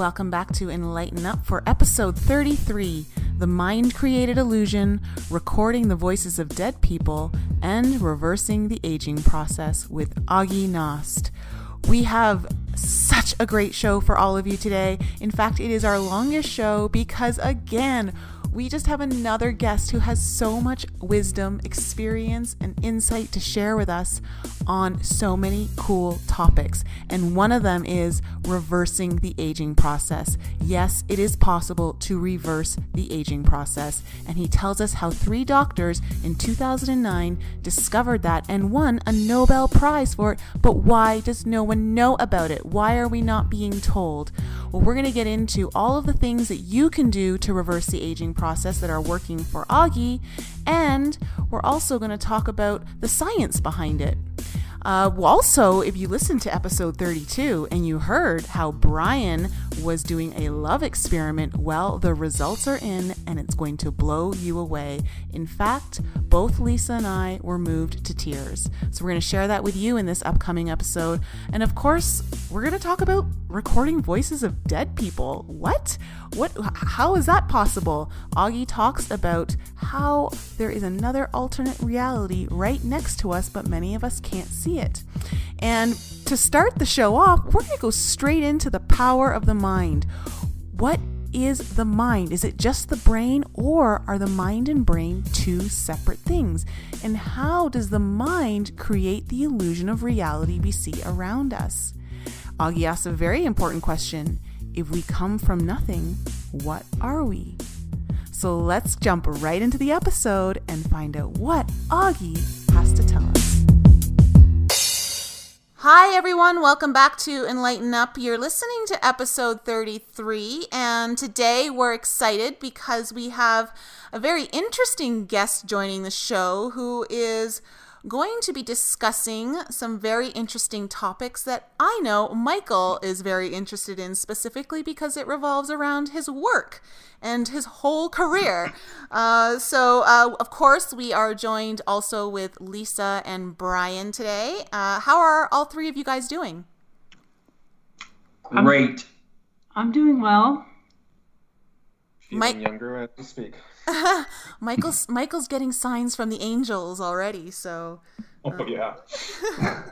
Welcome back to Enlighten Up for episode 33 The Mind Created Illusion, Recording the Voices of Dead People, and Reversing the Aging Process with Aage Nost. We have such a great show for all of you today. In fact, it is our longest show because, again, we just have another guest who has so much wisdom, experience, and insight to share with us on so many cool topics. And one of them is reversing the aging process. Yes, it is possible to reverse the aging process. And he tells us how three doctors in 2009 discovered that and won a Nobel Prize for it. But why does no one know about it? Why are we not being told? Well, we're going to get into all of the things that you can do to reverse the aging process that are working for Aage, and we're also going to talk about the science behind it. Uh, also, if you listened to episode 32 and you heard how Brian was doing a love experiment, well, the results are in and it's going to blow you away. In fact, both Lisa and I were moved to tears. So, we're going to share that with you in this upcoming episode. And of course, we're going to talk about recording voices of dead people. What? What how is that possible? Aage talks about how there is another alternate reality right next to us but many of us can't see it. And to start the show off, we're going to go straight into the power of the mind. What is the mind? Is it just the brain, or are the mind and brain two separate things? And how does the mind create the illusion of reality we see around us? Aage asks a very important question If we come from nothing, what are we? So let's jump right into the episode and find out what Aage has to tell us. Hi, everyone. Welcome back to Enlighten Up. You're listening to episode 33, and today we're excited because we have a very interesting guest joining the show who is going to be discussing some very interesting topics that I know Michael is very interested in, specifically because it revolves around his work and his whole career. Uh, so, uh, of course, we are joined also with Lisa and Brian today. Uh, how are all three of you guys doing? Great. I'm, I'm doing well. Feeling Mike, younger as we speak. Michael's Michael's getting signs from the angels already, so. Oh um. yeah.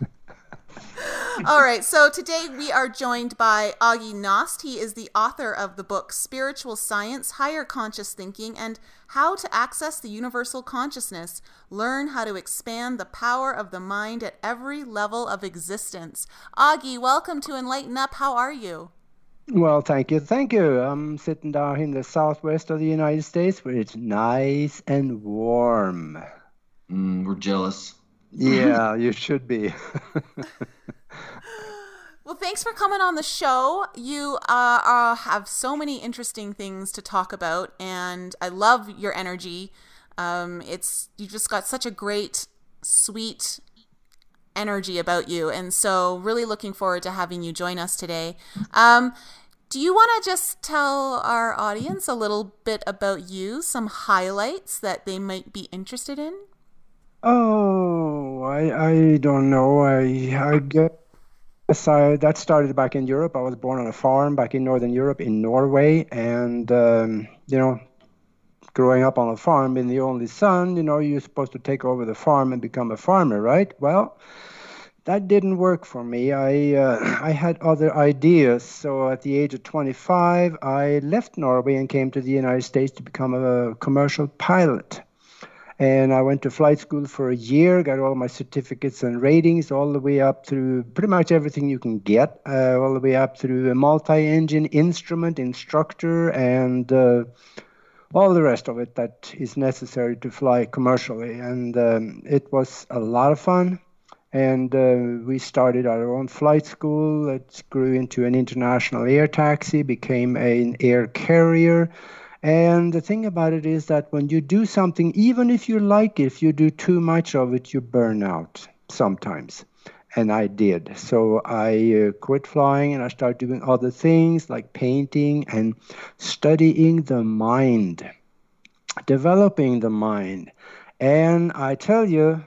All right, so today we are joined by Aage Nost. He is the author of the book Spiritual Science, Higher Conscious Thinking, and How to Access the Universal Consciousness. Learn how to expand the power of the mind at every level of existence. Aage, welcome to Enlighten Up. How are you? Well, thank you. Thank you. I'm sitting down in the southwest of the United States where it's nice and warm. Mm, we're jealous. Yeah, you should be. well, thanks for coming on the show. You uh, uh, have so many interesting things to talk about, and I love your energy. Um, it's you just got such a great, sweet energy about you, and so really looking forward to having you join us today. Um, do you want to just tell our audience a little bit about you, some highlights that they might be interested in? Oh, I I don't know. I I guess I, that started back in Europe. I was born on a farm back in Northern Europe in Norway, and um, you know, growing up on a farm, being the only son, you know, you're supposed to take over the farm and become a farmer, right? Well that didn't work for me. I uh, I had other ideas. So at the age of 25, I left Norway and came to the United States to become a commercial pilot. And I went to flight school for a year, got all my certificates and ratings, all the way up through pretty much everything you can get, uh, all the way up through a multi-engine instrument instructor and uh, all the rest of it that is necessary to fly commercially. And um, it was a lot of fun and uh, we started our own flight school. It grew into an international air taxi, became an air carrier. And the thing about it is that when you do something, even if you like it, if you do too much of it, you burn out sometimes. And I did. So I uh, quit flying and I started doing other things like painting and studying the mind, developing the mind. And I tell you,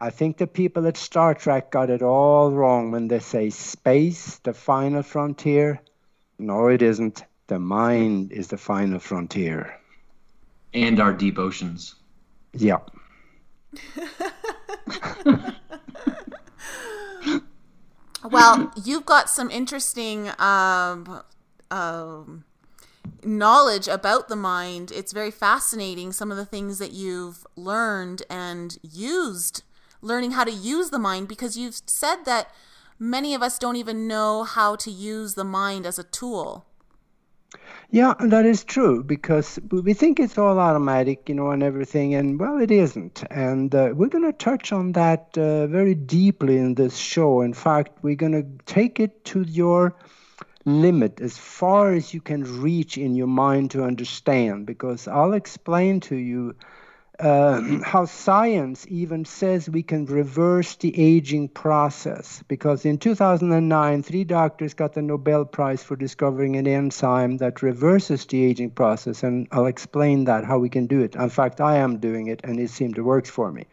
I think the people at Star Trek got it all wrong when they say space, the final frontier. No, it isn't. The mind is the final frontier. And our deep oceans. Yeah. well, you've got some interesting um, um, knowledge about the mind. It's very fascinating, some of the things that you've learned and used, learning how to use the mind, because you've said that many of us don't even know how to use the mind as a tool. Yeah, that is true because we think it's all automatic, you know, and everything, and well, it isn't. And uh, we're going to touch on that uh, very deeply in this show. In fact, we're going to take it to your limit as far as you can reach in your mind to understand, because I'll explain to you uh, how science even says we can reverse the aging process. Because in 2009, three doctors got the Nobel Prize for discovering an enzyme that reverses the aging process. And I'll explain that, how we can do it. In fact, I am doing it, and it seemed to work for me.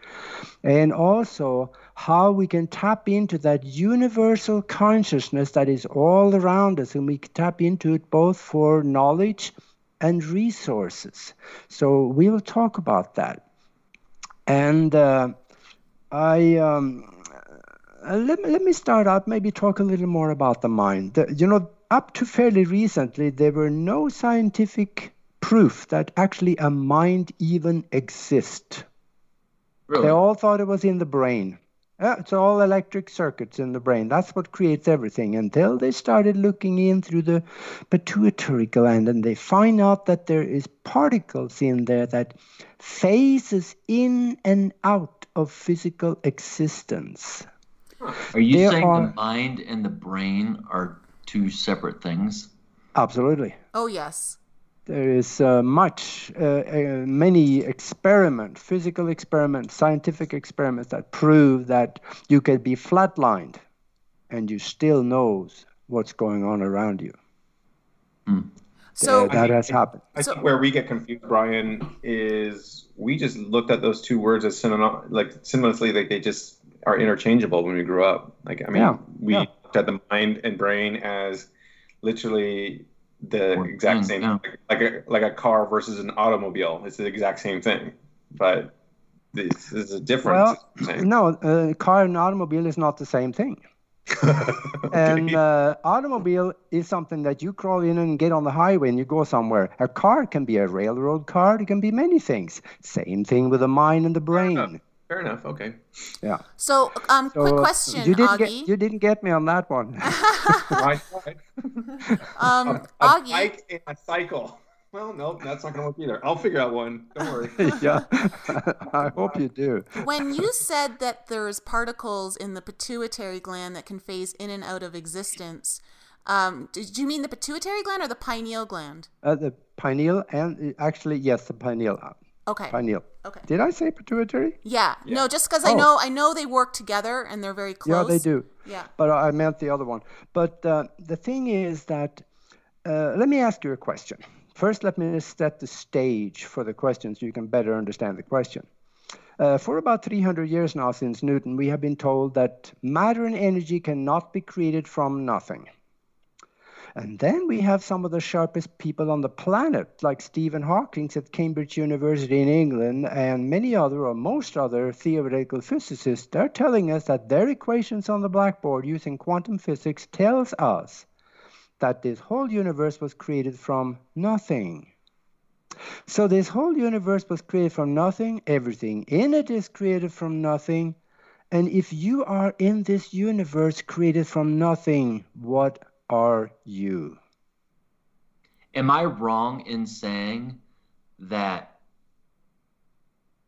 And also, how we can tap into that universal consciousness that is all around us, and we tap into it both for knowledge and resources. So we will talk about that. And uh, I um, uh, let, me, let me start out, maybe talk a little more about the mind. The, you know, up to fairly recently, there were no scientific proof that actually a mind even exists. Really? They all thought it was in the brain. Yeah, it's all electric circuits in the brain. That's what creates everything. Until they started looking in through the pituitary gland and they find out that there is particles in there that phases in and out of physical existence. Are you there saying are... the mind and the brain are two separate things? Absolutely. Oh yes there is uh, much, uh, uh, many experiments, physical experiments, scientific experiments that prove that you can be flatlined and you still knows what's going on around you. Mm. So that think, has happened. I think where we get confused, Brian, is we just looked at those two words as synonym, like synonymously, like they just are interchangeable when we grew up. Like I mean, yeah. we yeah. looked at the mind and brain as literally the or exact same yeah. like a like a car versus an automobile. It's the exact same thing but this is a difference well, no a car and automobile is not the same thing. And uh, automobile is something that you crawl in and get on the highway and you go somewhere. A car can be a railroad car. It can be many things. Same thing with the mind and the brain Fair enough. Okay. Yeah. So, um, so, quick question, you didn't Aage. Get, you didn't get me on that one. right. um, a, a Augie. bike and a cycle. Well, no, that's not going to work either. I'll figure out one. Don't worry. yeah. I hope you do. When you said that there's particles in the pituitary gland that can phase in and out of existence, um, did you mean the pituitary gland or the pineal gland? Uh, the pineal and actually, yes, the pineal. Okay. Pineal. Okay. Did I say pituitary? Yeah. yeah. No, just because oh. I know I know they work together and they're very close. Yeah, they do. Yeah. But I meant the other one. But uh, the thing is that uh, let me ask you a question. First, let me set the stage for the question so you can better understand the question. Uh, for about 300 years now, since Newton, we have been told that matter and energy cannot be created from nothing. And then we have some of the sharpest people on the planet, like Stephen Hawking at Cambridge University in England, and many other or most other theoretical physicists. They're telling us that their equations on the blackboard using quantum physics tells us that this whole universe was created from nothing. So this whole universe was created from nothing. Everything in it is created from nothing. And if you are in this universe created from nothing, what are you? Am I wrong in saying that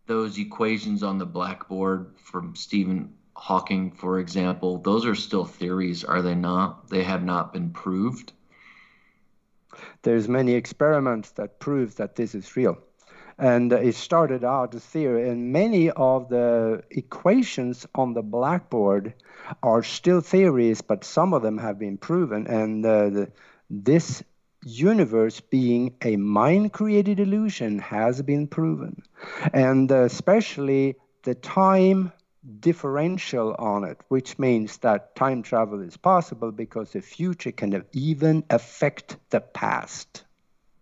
those equations on the blackboard from Stephen Hawking, for example, those are still theories, are they not? They have not been proved. There's many experiments that prove that this is real. And it started out as theory, and many of the equations on the blackboard are still theories, but some of them have been proven. And uh, the, this universe being a mind created illusion has been proven. And uh, especially the time differential on it, which means that time travel is possible because the future can even affect the past.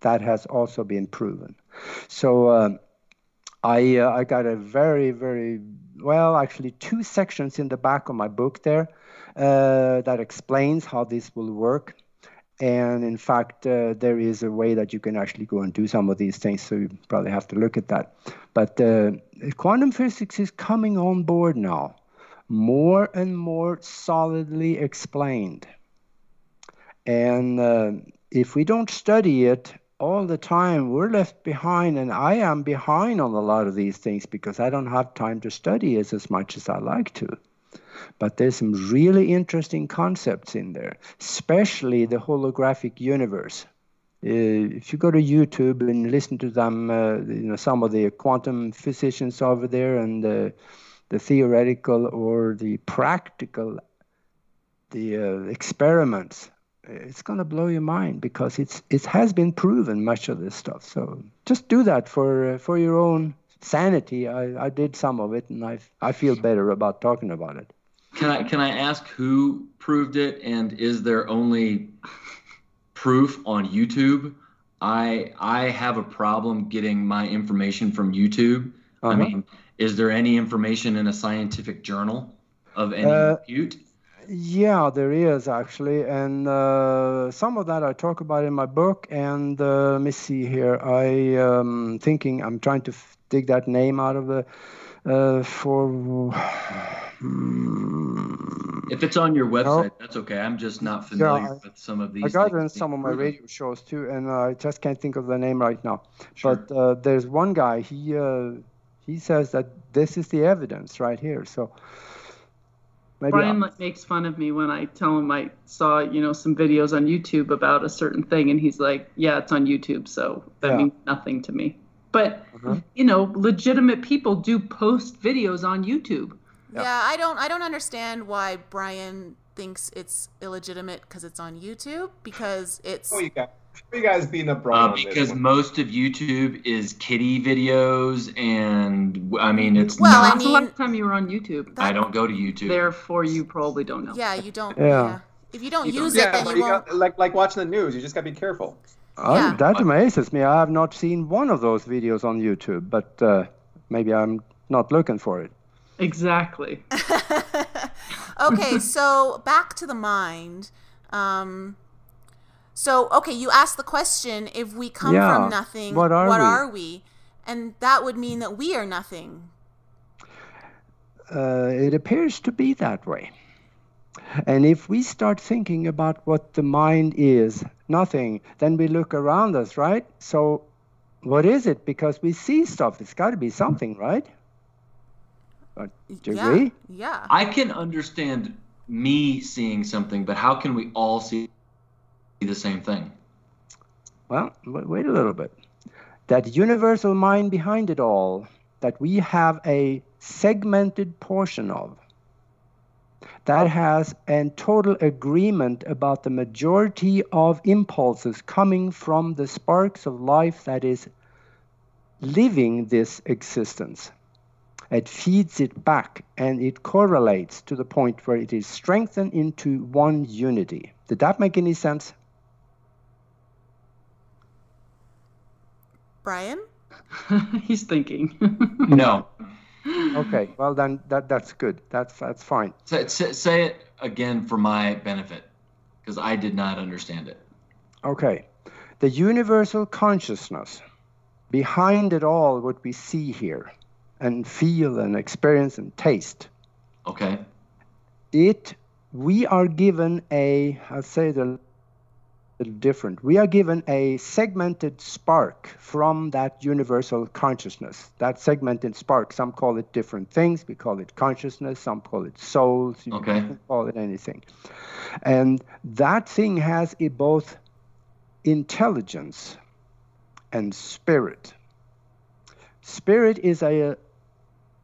That has also been proven. So uh, I uh, I got a very very well actually two sections in the back of my book there uh, that explains how this will work. And in fact, uh, there is a way that you can actually go and do some of these things. So you probably have to look at that. But uh, quantum physics is coming on board now, more and more solidly explained. And uh, if we don't study it all the time, we're left behind. And I am behind on a lot of these things because I don't have time to study it as much as I like to. But there's some really interesting concepts in there, especially the holographic universe. Uh, if you go to YouTube and listen to them, uh, you know some of the quantum physicians over there and the, the theoretical or the practical, the uh, experiments, it's going to blow your mind because it's it has been proven much of this stuff. So just do that for uh, for your own sanity. I, I did some of it and I I feel better about talking about it. Can I can I ask who proved it, and is there only proof on YouTube? I I have a problem getting my information from YouTube. Uh-huh. I mean, is there any information in a scientific journal of any uh, repute? Yeah, there is actually, and uh, some of that I talk about in my book. And uh, let me see here. I um, thinking I'm trying to f- dig that name out of the uh, for Hmm. If it's on your website, no. that's okay. I'm just not familiar yeah, I, with some of these. I got it in some of my radio shows too, and I just can't think of the name right now. Sure. But uh, there's one guy. He uh, he says that this is the evidence right here. So. Maybe Brian I'll... makes fun of me when I tell him I saw, you know, some videos on YouTube about a certain thing, and he's like, "Yeah, it's on YouTube, so that yeah. means nothing to me." But uh-huh. you know, legitimate people do post videos on YouTube. Yep. Yeah, I don't I don't understand why Brian thinks it's illegitimate because it's on YouTube because it's. Oh, you guys, you guys being up wrong. Uh, because most of YouTube is kitty videos, and I mean it's. Well, not, I mean, the last time you were on YouTube? I don't go to YouTube. Therefore, you probably don't know. Yeah, you don't. yeah. yeah. If you don't you use don't, it, yeah, then you, you won't. Got, like like watching the news, you just gotta be careful. Oh, yeah. That amazes me. I have not seen one of those videos on YouTube, but uh, maybe I'm not looking for it. Exactly. okay, so back to the mind. Um, so, okay, you asked the question if we come yeah, from nothing, what are, what we? are we? And that would mean that we are nothing. Uh, it appears to be that way. And if we start thinking about what the mind is, nothing, then we look around us, right? So, what is it? Because we see stuff. It's got to be something, right? Do you yeah, agree? Yeah. I can understand me seeing something, but how can we all see the same thing? Well, wait a little bit. That universal mind behind it all, that we have a segmented portion of, that has a total agreement about the majority of impulses coming from the sparks of life that is living this existence. It feeds it back and it correlates to the point where it is strengthened into one unity. Did that make any sense? Brian? He's thinking. no. Okay, well then that that's good. That's that's fine. Say, say it again for my benefit, because I did not understand it. Okay, the universal consciousness behind it all, what we see here, and feel and experience and taste. Okay. It we are given a I'll say the little different. We are given a segmented spark from that universal consciousness. That segmented spark, some call it different things. We call it consciousness, some call it souls, you okay. call it anything. And that thing has a, both intelligence and spirit. Spirit is a,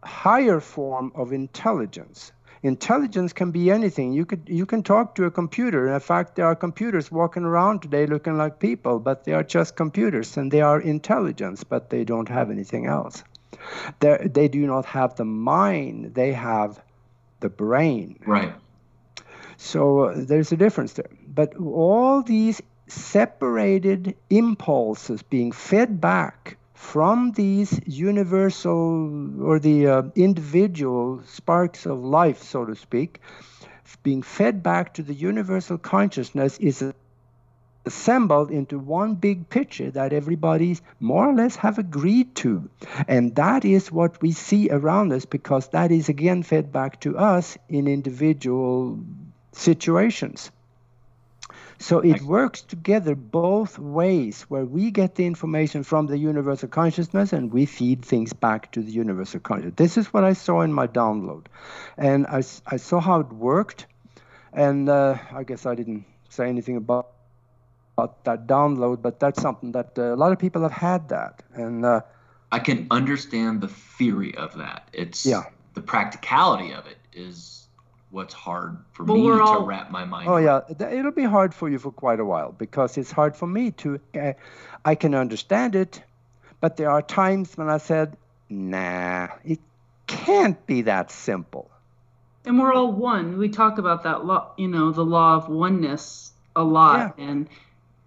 higher form of intelligence. Intelligence can be anything. You could you can talk to a computer. In fact, there are computers walking around today looking like people, but they are just computers and they are intelligence, but they don't have anything else. They're, they do not have the mind, they have the brain. Right. So uh, there's a difference there. But all these separated impulses being fed back from these universal or the uh, individual sparks of life, so to speak, being fed back to the universal consciousness is assembled into one big picture that everybody more or less have agreed to. And that is what we see around us because that is again fed back to us in individual situations. So it works together both ways, where we get the information from the universal consciousness and we feed things back to the universal consciousness. This is what I saw in my download. And I, I saw how it worked. And uh, I guess I didn't say anything about, about that download, but that's something that uh, a lot of people have had that. And uh, I can understand the theory of that. It's yeah. the practicality of it is what's hard for well, me to wrap my mind. Oh around. yeah, it'll be hard for you for quite a while because it's hard for me to. Uh, I can understand it, but there are times when I said, "Nah, it can't be that simple." And we're all one. We talk about that law, you know, the law of oneness a lot, yeah. and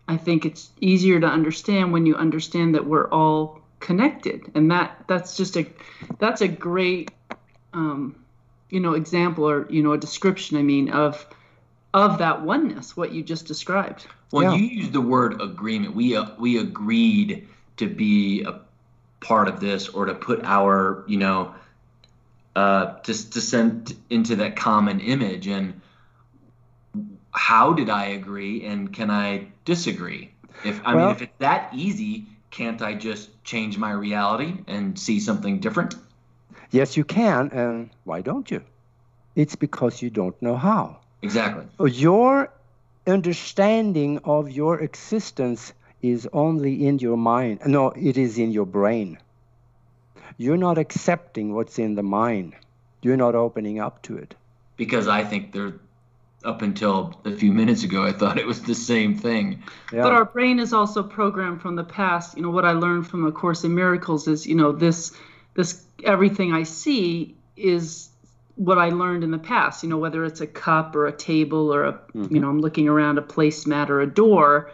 I think it's easier to understand when you understand that we're all connected, and that that's just a that's a great. Um, you know example or you know a description i mean of of that oneness what you just described. Well yeah. you used the word agreement. We uh, we agreed to be a part of this or to put our you know uh to, to send into that common image. And how did i agree and can i disagree? If i well, mean if it's that easy can't i just change my reality and see something different Yes, you can, and why don't you? It's because you don't know how. Exactly. Your understanding of your existence is only in your mind. No, it is in your brain. You're not accepting what's in the mind. You're not opening up to it. Because I think there, up until a few minutes ago, I thought it was the same thing. Yeah. But our brain is also programmed from the past. You know, what I learned from A Course in Miracles is, you know, this this everything I see is what I learned in the past. You know, whether it's a cup or a table or a mm-hmm. you know I'm looking around a placemat or a door.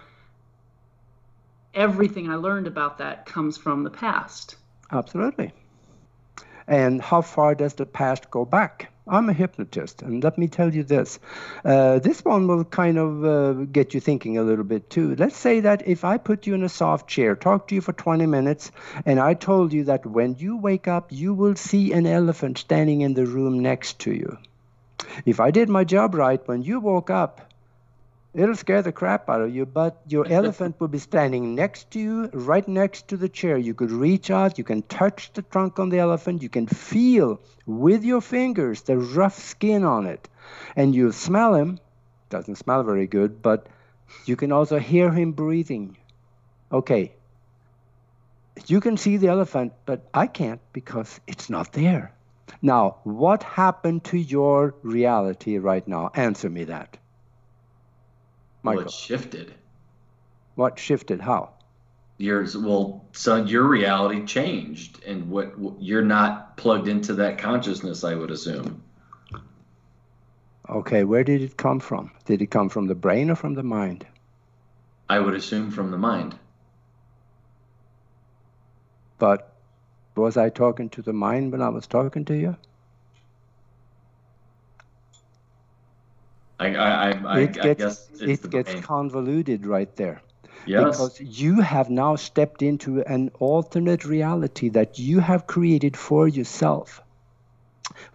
Everything I learned about that comes from the past. Absolutely. And how far does the past go back? I'm a hypnotist, and let me tell you this. Uh, this one will kind of uh, get you thinking a little bit too. Let's say that if I put you in a soft chair, talk to you for 20 minutes, and I told you that when you wake up, you will see an elephant standing in the room next to you. If I did my job right, when you woke up, It'll scare the crap out of you, but your elephant will be standing next to you, right next to the chair. You could reach out, you can touch the trunk on the elephant, you can feel with your fingers the rough skin on it, and you'll smell him. Doesn't smell very good, but you can also hear him breathing. Okay. You can see the elephant, but I can't because it's not there. Now, what happened to your reality right now? Answer me that. Michael. It shifted. What shifted? How? Yours. Well, so your reality changed, and what you're not plugged into that consciousness. I would assume. Okay, where did it come from? Did it come from the brain or from the mind? I would assume from the mind. But was I talking to the mind when I was talking to you? I, I, I, it gets, it gets convoluted right there. Yes. Because you have now stepped into an alternate reality that you have created for yourself.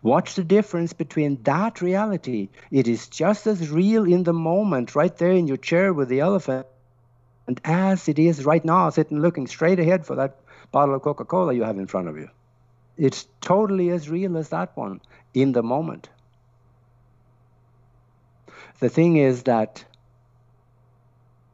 Watch the difference between that reality. It is just as real in the moment, right there in your chair with the elephant, and as it is right now, sitting looking straight ahead for that bottle of Coca Cola you have in front of you. It's totally as real as that one in the moment the thing is that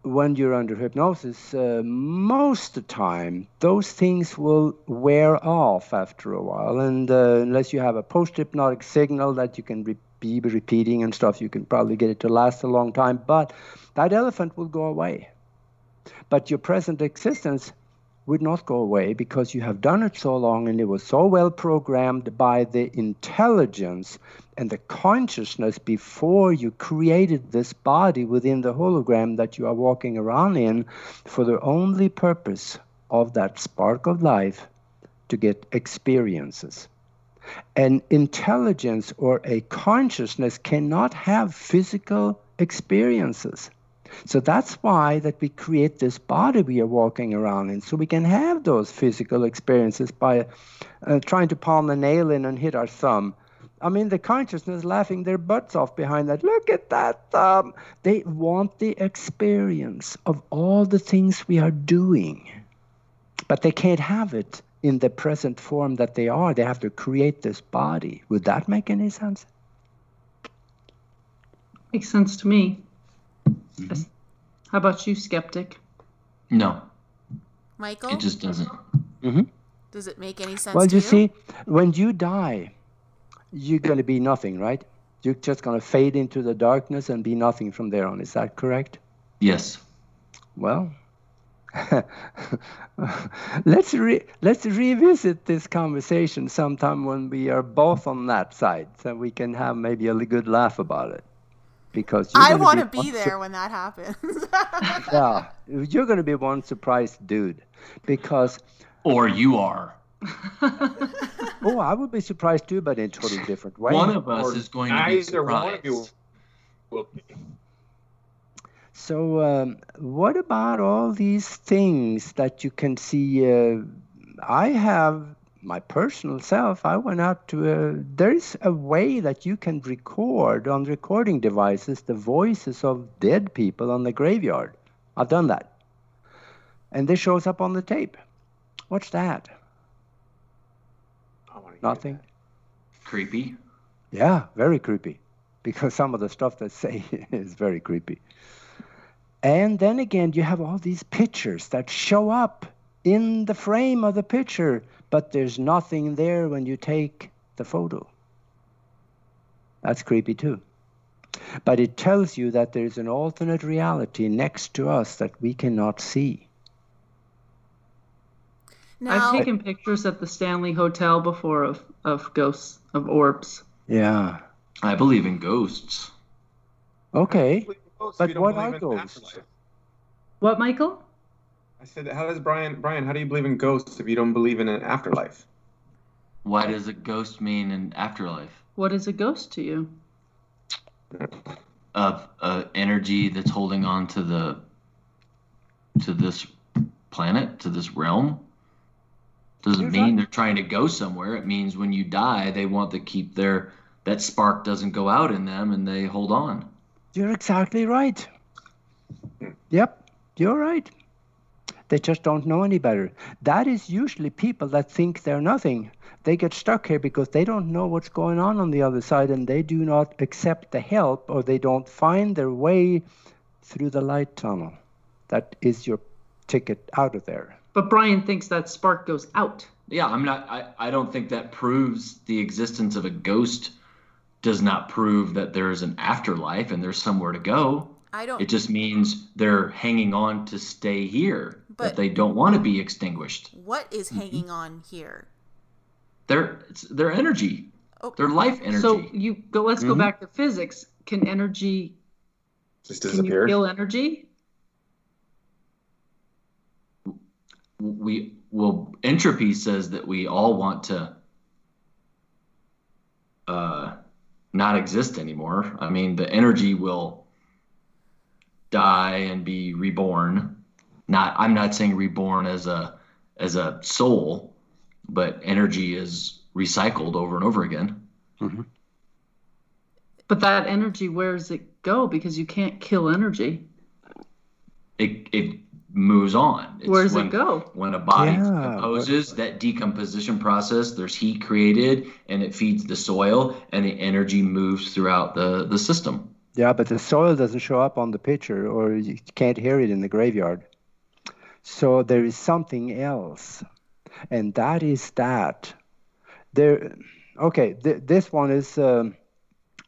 when you're under hypnosis, uh, most of the time, those things will wear off after a while. And uh, unless you have a post hypnotic signal that you can re- be repeating and stuff, you can probably get it to last a long time. But that elephant will go away. But your present existence would not go away because you have done it so long and it was so well programmed by the intelligence and the consciousness before you created this body within the hologram that you are walking around in for the only purpose of that spark of life to get experiences. An intelligence or a consciousness cannot have physical experiences. So that's why that we create this body we are walking around in, so we can have those physical experiences by uh, trying to palm a nail in and hit our thumb. I mean, the consciousness laughing their butts off behind that. Look at that thumb. They want the experience of all the things we are doing, but they can't have it in the present form that they are. They have to create this body. Would that make any sense? Makes sense to me. Mm-hmm. How about you, skeptic? No. Michael? It just doesn't. Mm-hmm. Does it make any sense well, you, you see, when you die, you're going to be nothing, right? You're just going to fade into the darkness and be nothing from there on. Is that correct? Yes. Well, let's re- let's revisit this conversation sometime when we are both on that side, so we can have maybe a good laugh about it because I want to be, be there su- when that happens. yeah, you're going to be one surprised dude because. Or you are. oh, I would be surprised too, but in a totally different way. One of us or is going to be surprised. will be. So, um, what about all these things that you can see? Uh, I have my personal self, I went out to a. There's a way that you can record on recording devices the voices of dead people on the graveyard. I've done that. And this shows up on the tape. What's that? Nothing. Creepy. Yeah, very creepy. Because some of the stuff they say is very creepy. And then again, you have all these pictures that show up in the frame of the picture but there's nothing there when you take the photo. That's creepy too. But it tells you that there's an alternate reality next to us that we cannot see. Now, I've taken pictures at the Stanley Hotel before of, of ghosts, of orbs. Yeah. I believe in ghosts. Okay. But what are ghosts? What, Michael? I said, how does Brian Brian? How do you believe in ghosts if you don't believe in an afterlife? What does a ghost mean in afterlife? What is a ghost to you? Of uh, energy that's holding on to the to this planet, to this realm. Doesn't mean they're trying to go somewhere. It means when you die, they want to keep their that spark doesn't go out in them, and they hold on. You're exactly right. Yep, you're right. They just don't know any better. That is usually people that think they're nothing. They get stuck here because they don't know what's going on on the other side and they do not accept the help or they don't find their way through the light tunnel. That is your ticket out of there. But Brian thinks that spark goes out. Yeah, I'm not I, I don't think that proves the existence of a ghost does not prove that there is an afterlife and there's somewhere to go. I don't. It just means they're hanging on to stay here. But that they don't want to be extinguished. What is mm-hmm. hanging on here? Their it's their energy. Oh. Their life energy. So you go. Let's mm-hmm. go back to physics. Can energy just disappear? Can you feel energy? We well, entropy says that we all want to uh, not exist anymore. I mean, the energy will die and be reborn. Not I'm not saying reborn as a as a soul, but energy is recycled over and over again. Mm-hmm. But that energy, where does it go? Because you can't kill energy. It it moves on. It's where does when, it go? When a body yeah, decomposes, but... that decomposition process, there's heat created, and it feeds the soil, and the energy moves throughout the the system. Yeah, but the soil doesn't show up on the picture, or you can't hear it in the graveyard. So there is something else, and that is that there. Okay, th- this one is um,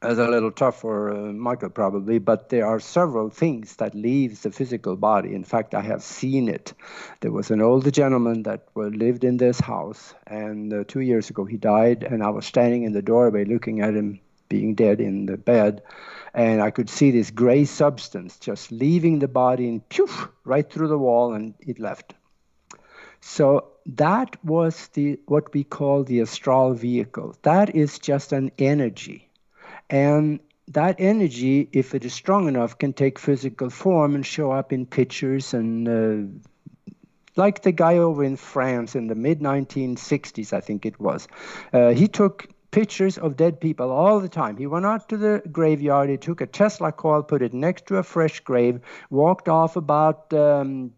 It's a little tough for uh, Michael probably, but there are several things that leaves the physical body. In fact, I have seen it. There was an older gentleman that lived in this house, and uh, two years ago he died, and I was standing in the doorway looking at him being dead in the bed, and I could see this gray substance just leaving the body and poof, right through the wall, and it left. So that was the what we call the astral vehicle. That is just an energy and that energy, if it is strong enough, can take physical form and show up in pictures and uh, like the guy over in France in the mid 1960s, I think it was. Uh, he took pictures of dead people all the time. He went out to the graveyard, he took a Tesla coil, put it next to a fresh grave, walked off about um,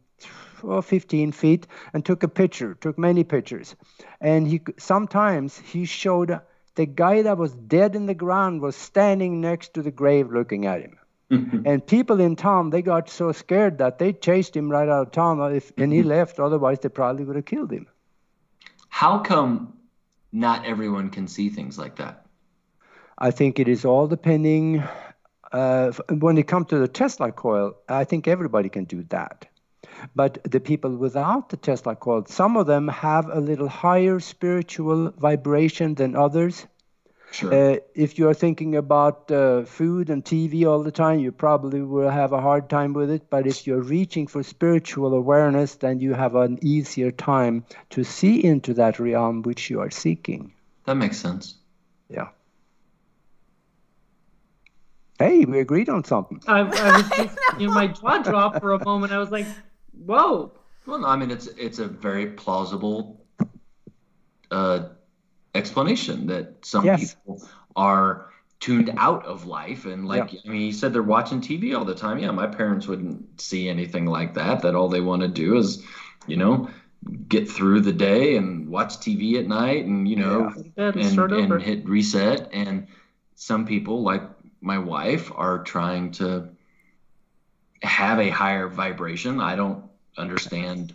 15 feet, and took a picture, took many pictures. And he sometimes he showed the guy that was dead in the ground was standing next to the grave looking at him. Mm-hmm. And people in town, they got so scared that they chased him right out of town, if, and he mm-hmm. left. Otherwise, they probably would have killed him. How come not everyone can see things like that? I think it is all depending. Uh, when it comes to the Tesla coil, I think everybody can do that. But the people without the Tesla coil, some of them have a little higher spiritual vibration than others. Sure. Uh, if you are thinking about uh, food and TV all the time, you probably will have a hard time with it. But if you're reaching for spiritual awareness, then you have an easier time to see into that realm which you are seeking. That makes sense. Yeah. Hey, we agreed on something. I, I was just, you know, my jaw dropped for a moment. I was like, Whoa. Well, no, I mean, it's it's a very plausible uh, explanation that some yes. people are tuned out of life and like yeah. i mean he said they're watching tv all the time yeah my parents wouldn't see anything like that that all they want to do is you know get through the day and watch tv at night and you know yeah. and, and hit reset and some people like my wife are trying to have a higher vibration i don't understand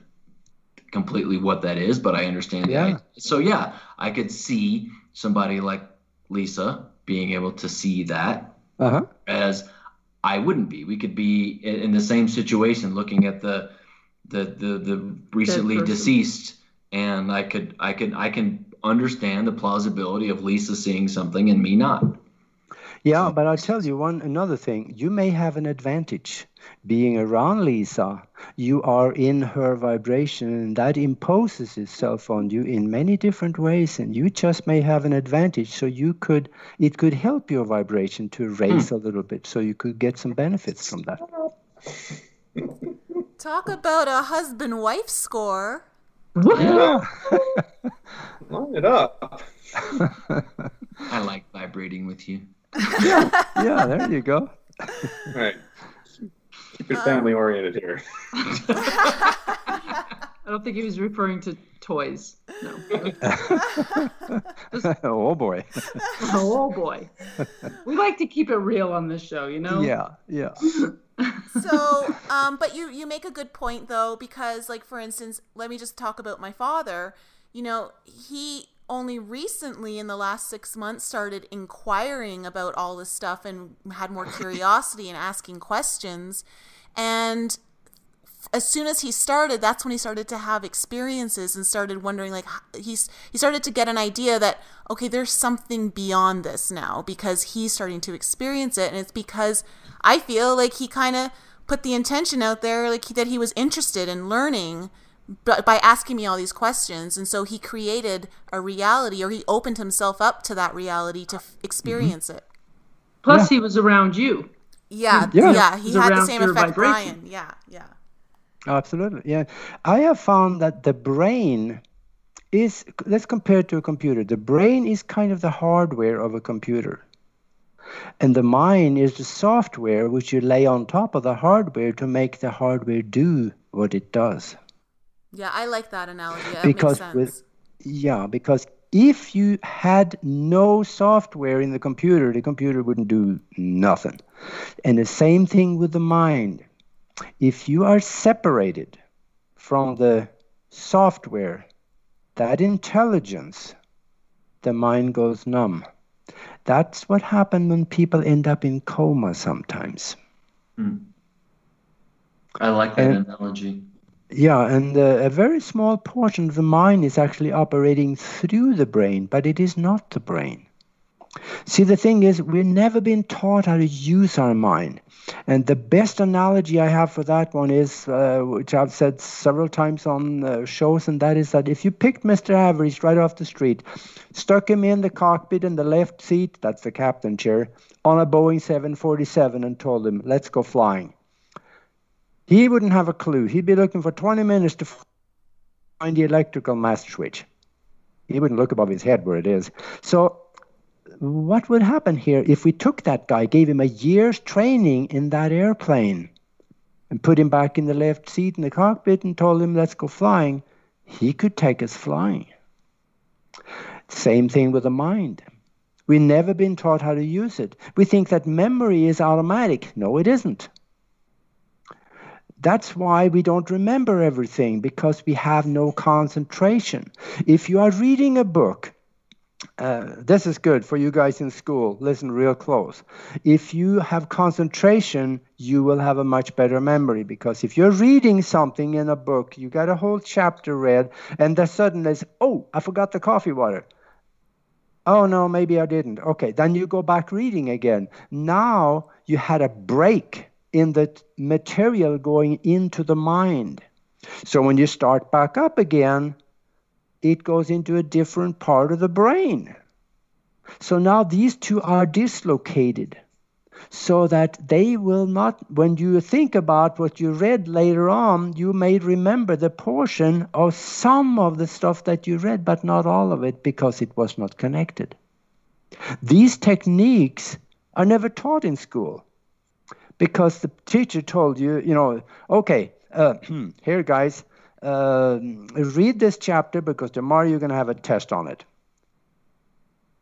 completely what that is, but I understand. Yeah. So yeah, I could see somebody like Lisa being able to see that uh-huh. as I wouldn't be. We could be in the same situation, looking at the the the, the recently deceased, and I could I could I can understand the plausibility of Lisa seeing something and me not. Yeah, but I'll tell you one another thing. You may have an advantage being around Lisa. You are in her vibration, and that imposes itself on you in many different ways. And you just may have an advantage, so you could it could help your vibration to raise hmm. a little bit, so you could get some benefits from that. Talk about a husband-wife score. Yeah. Line it up. I like vibrating with you yeah, yeah, there you go. All right. Keep it family oriented here. I don't think he was referring to toys. No. oh boy. oh boy. We like to keep it real on this show, you know? Yeah, yeah. so, um, but you you make a good point though, because like for instance, let me just talk about my father. You know, he only recently in the last six months started inquiring about all this stuff and had more curiosity and asking questions. And as soon as he started that's when he started to have experiences and started wondering like he's he started to get an idea that okay there's something beyond this now because he's starting to experience it. And it's because i feel like he kind of put the intention out there like that he was interested in learning but by asking me all these questions. And so he created a reality or he opened himself up to that reality to f- experience mm-hmm. it. Plus yeah. he was around you. Yeah yeah, yeah. he, he had the same effect brian. yeah yeah. Absolutely yeah. I have found that the brain is let's compare it to a computer. The brain is kind of the hardware of a computer. And the mind is the software which you lay on top of the hardware to make the hardware do what it does yeah, I like that analogy. That because with yeah, because if you had no software in the computer, the computer wouldn't do nothing. And the same thing with the mind. If you are separated from the software, that intelligence, the mind goes numb. That's what happens when people end up in coma sometimes. Hmm. I like that and, analogy. Yeah, and uh, a very small portion of the mind is actually operating through the brain, but it is not the brain. See, the thing is, we've never been taught how to use our mind. And the best analogy I have for that one is, uh, which I've said several times on uh, shows, and that is that if you picked Mr. Average right off the street, stuck him in the cockpit in the left seat, that's the captain chair, on a Boeing 747 and told him, let's go flying, he wouldn't have a clue. He'd be looking for 20 minutes to find the electrical master switch. He wouldn't look above his head where it is. So what would happen here if we took that guy, gave him a year's training in that airplane, and put him back in the left seat in the cockpit and told him, let's go flying? He could take us flying. Same thing with the mind. We've never been taught how to use it. We think that memory is automatic. No, it isn't. That's why we don't remember everything because we have no concentration. If you are reading a book uh, this is good for you guys in school. Listen real close. If you have concentration, you will have a much better memory because if you're reading something in a book, you got a whole chapter read, and then suddenly, oh, I forgot the coffee water. Oh no, maybe I didn't. Okay, then you go back reading again. Now you had a break in the material going into the mind. So when you start back up again, it goes into a different part of the brain. So now these two are dislocated so that they will not, when you think about what you read later on, you may remember the portion of some of the stuff that you read, but not all of it because it was not connected. These techniques are never taught in school because the teacher told you, you know, okay, uh, here, guys, uh, read this chapter because tomorrow you're going to have a test on it.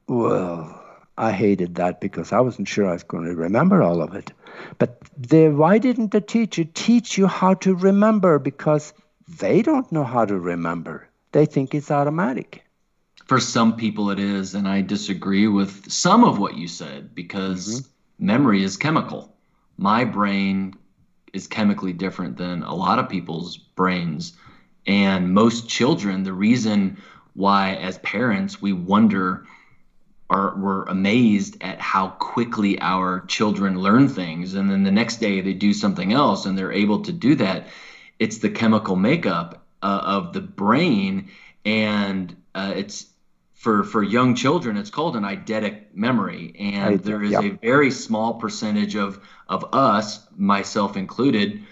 Well, I hated that because I wasn't sure I was going to remember all of it. But the, why didn't the teacher teach you how to remember? Because they don't know how to remember. They think it's automatic. For some people, it is. And I disagree with some of what you said because mm-hmm. memory is chemical. My brain is chemically different than a lot of people's brains. And most children, the reason why, as parents, we wonder or we're amazed at how quickly our children learn things. And then the next day they do something else and they're able to do that. It's the chemical makeup uh, of the brain. And uh, it's for, for young children, it's called an eidetic memory. And there is a very small percentage of, of us, myself included,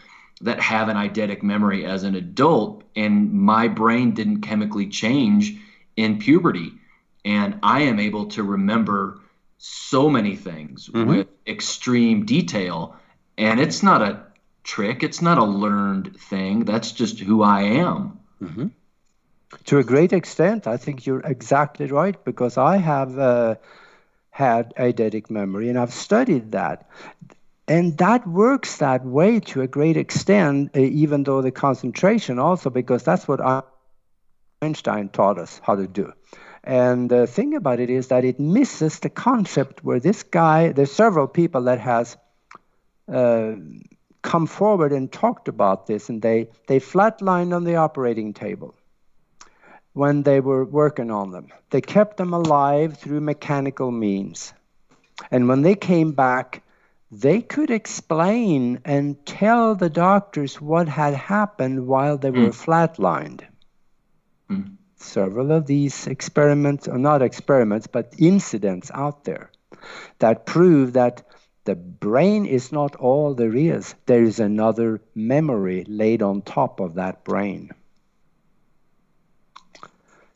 that have an eidetic memory as an adult. And my brain didn't chemically change in puberty. And i am able to remember so many things mm-hmm. with extreme detail. And it's not a trick. It's not a learned thing. That's just who i am. Mm-hmm. To a great extent i think you're exactly right because i have uh, had eidetic memory and i've studied that and that works that way to a great extent, uh, even though the concentration also, because that's what Einstein taught us how to do. And the thing about it is that it misses the concept where this guy, there's several people that has uh, come forward and talked about this, and they, they flatlined on the operating table when they were working on them. They kept them alive through mechanical means. And when they came back, they could explain and tell the doctors what had happened while they were mm. flatlined. Mm. Several of these experiments, or not experiments, but incidents out there that prove that the brain is not all there is. There is another memory laid on top of that brain.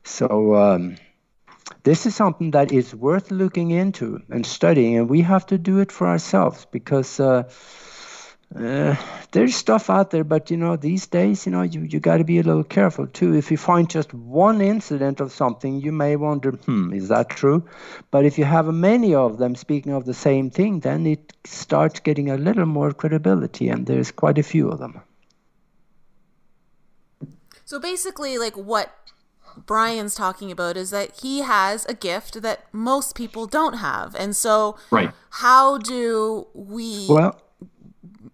So, um, this is something that is worth looking into and studying, and we have to do it for ourselves because uh, uh, there's stuff out there, but you know, these days, you know, you, you got to be a little careful too. If you find just one incident of something, you may wonder, hmm, is that true? But if you have many of them speaking of the same thing, then it starts getting a little more credibility, and there's quite a few of them. So basically, like what Brian's talking about is that he has a gift that most people don't have. And so right. how do we Well,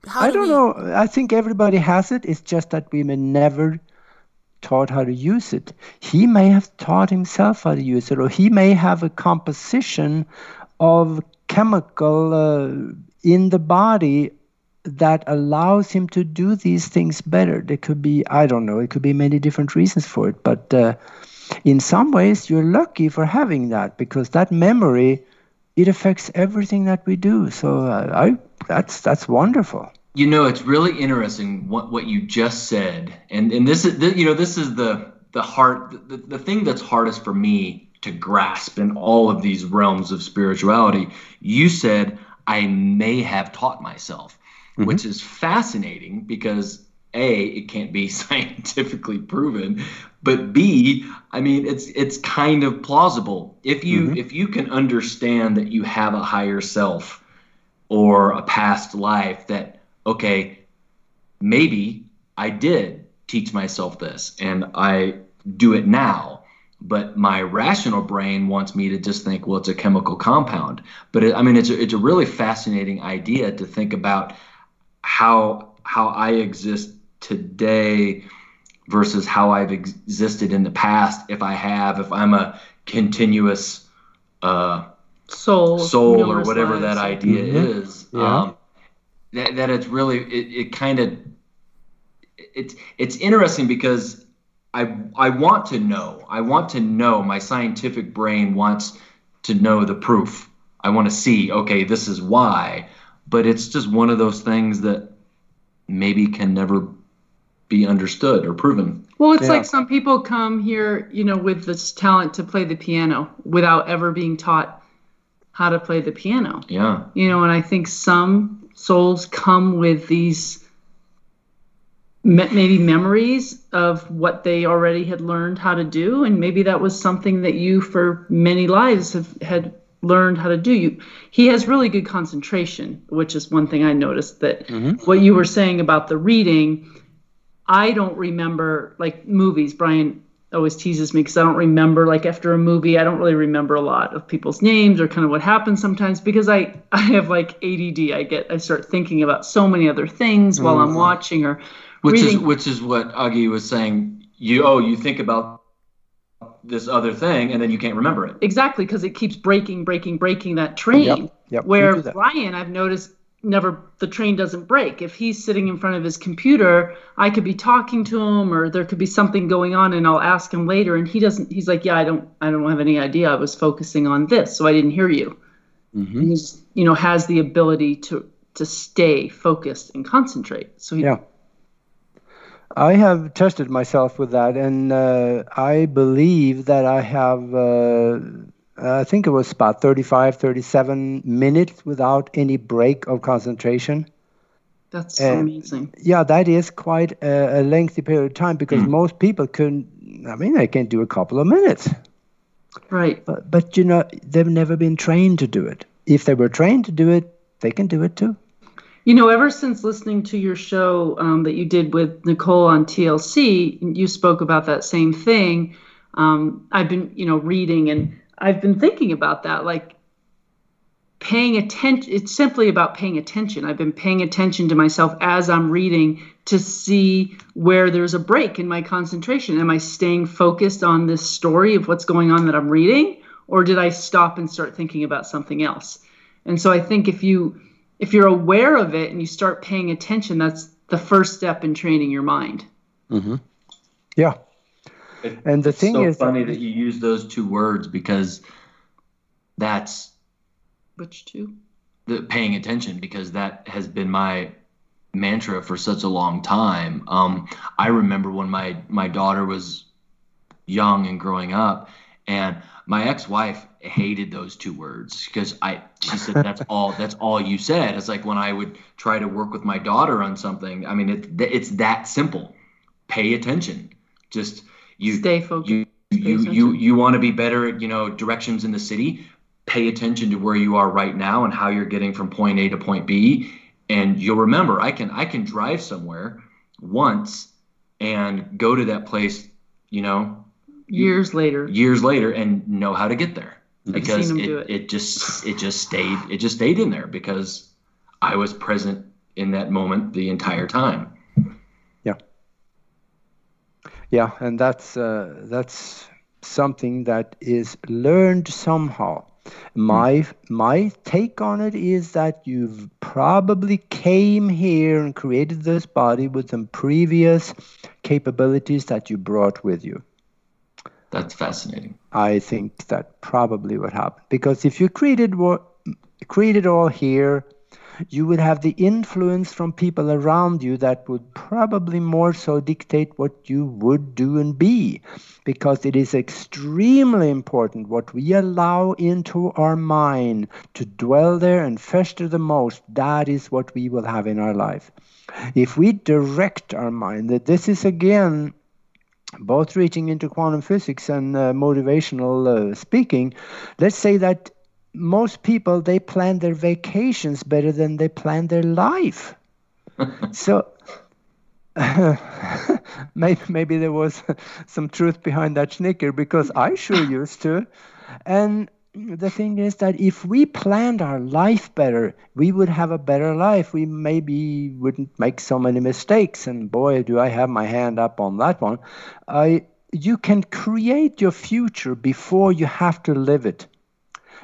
how I don't we... know. I think everybody has it. It's just that we may never taught how to use it. He may have taught himself how to use it, or he may have a composition of chemical uh, in the body that allows him to do these things better. There could be, I don't know, it could be many different reasons for it, but uh, in some ways you're lucky for having that because that memory it affects everything that we do. So uh, I that's that's wonderful. You know, it's really interesting what what you just said, and and this is the, you know this is the the heart the, the thing that's hardest for me to grasp in all of these realms of spirituality. You said I may have taught myself, mm-hmm. which is fascinating because a it can't be scientifically proven but b i mean it's it's kind of plausible if you mm-hmm. if you can understand that you have a higher self or a past life that okay, maybe I did teach myself this and I do it now. But my rational brain wants me to just think, well, it's a chemical compound. But it, I mean, it's a, it's a really fascinating idea to think about how how I exist today versus how I've existed in the past. If I have, if I'm a continuous uh, soul, soul or whatever lives. that idea mm-hmm. is. Yeah. Um, that, that it's really it, it kind of it's it's interesting because I I want to know. I want to know. My scientific brain wants to know the proof. I want to see, okay, this is why. But it's just one of those things that maybe can never be understood or proven. Well, it's yeah. like some people come here, you know, with this talent to play the piano without ever being taught how to play the piano. Yeah. You know, and I think some souls come with these maybe memories of what they already had learned how to do and maybe that was something that you for many lives have had learned how to do you he has really good concentration which is one thing i noticed that mm-hmm. what you were saying about the reading i don't remember like movies brian always teases me because I don't remember like after a movie I don't really remember a lot of people's names or kind of what happens sometimes because I I have like ADD I get I start thinking about so many other things mm-hmm. while I'm mm-hmm. watching or which reading. is which is what Aage was saying you oh you think about this other thing and then you can't remember it. Exactly because it keeps breaking breaking breaking that train. Yep, yep, where Ryan, I've noticed never the train doesn't break. If he's sitting in front of his computer i could be talking to him or there could be something going on and i'll ask him later and he doesn't he's like yeah i don't i don't have any idea. I was focusing on this so i didn't hear you. Mm-hmm. he's you know has the ability to to stay focused and concentrate. So he, yeah i have tested myself with that and uh, i believe that i have uh, I think it was about 35, 37 minutes without any break of concentration. That's uh, amazing. Yeah, that is quite a, a lengthy period of time because mm. most people can, I mean, they can do a couple of minutes. Right. But, but, you know, they've never been trained to do it. If they were trained to do it, they can do it too. You know, ever since listening to your show um, that you did with Nicole on TLC, you spoke about that same thing. Um, I've been, you know, reading and I've been thinking about that, like paying attention. It's simply about paying attention. I've been paying attention to myself as I'm reading to see where there's a break in my concentration. Am I staying focused on this story of what's going on that I'm reading, or did I stop and start thinking about something else? And so I think if you if you're aware of it and you start paying attention, that's the first step in training your mind. Mm-hmm. Yeah, it, and the thing so is, funny that, that you use those two words because that's which two? The paying attention because that has been my mantra for such a long time. Um, I remember when my my daughter was young and growing up, and my ex-wife hated those two words because I she said that's all that's all you said. It's like when I would try to work with my daughter on something. I mean, it, it's that simple. Pay attention. Just you stay focused. You you you, you want to be better at you know directions in the city. Pay attention to where you are right now and how you're getting from point A to point B, and you'll remember I can I can drive somewhere once and go to that place, you know, years later. Years later, and know how to get there because it, it. it just it just stayed it just stayed in there because I was present in that moment the entire time. Yeah. Yeah, and that's uh, that's something that is learned somehow. My my take on it is that you've probably came here and created this body with some previous capabilities that you brought with you. That's fascinating. I think that probably what happened because if you created what created all here you would have the influence from people around you that would probably more so dictate what you would do and be. Because it is extremely important what we allow into our mind to dwell there and fester the most, that is what we will have in our life. If we direct our mind, that this is again both reaching into quantum physics and uh, motivational uh, speaking, let's say that most people they plan their vacations better than they plan their life. so maybe maybe there was some truth behind that snicker because I sure used to. And the thing is that if we planned our life better, we would have a better life. We maybe wouldn't make so many mistakes. And boy, do I have my hand up on that one. I you can create your future before you have to live it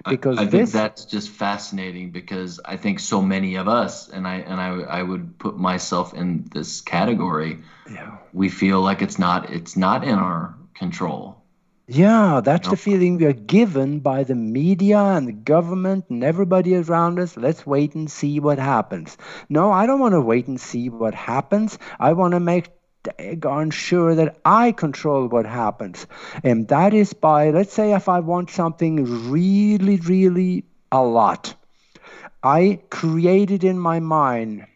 because I, I this... think that's just fascinating because I think so many of us and I and I I would put myself in this category. Yeah. We feel like it's not it's not in our control. Yeah, that's the feeling we are given by the media and the government and everybody around us. Let's wait and see what happens. No, I don't want to wait and see what happens. I want to make daggone sure that I control what happens. And that is by, let's say, if I want something really, really a lot, I create it in my mind.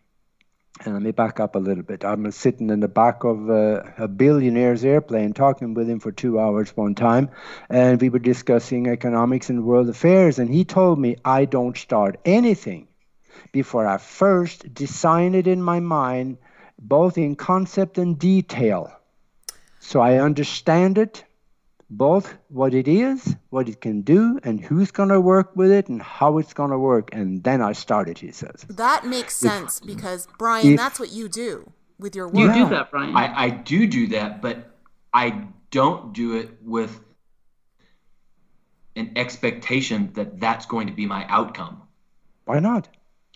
And let me back up a little bit. I'm sitting in the back of a, billionaire's airplane talking with him for two hours one time, and we were discussing economics and world affairs. And he told me I don't start anything before I first design it in my mind both in concept and detail. So I understand it, both what it is, what it can do, and who's going to work with it and how it's going to work. And then I started, he says. That makes sense if, because, Brian, if, that's what you do with your work. You do that, Brian. I, I do do that, but I don't do it with an expectation that that's going to be my outcome. Why not?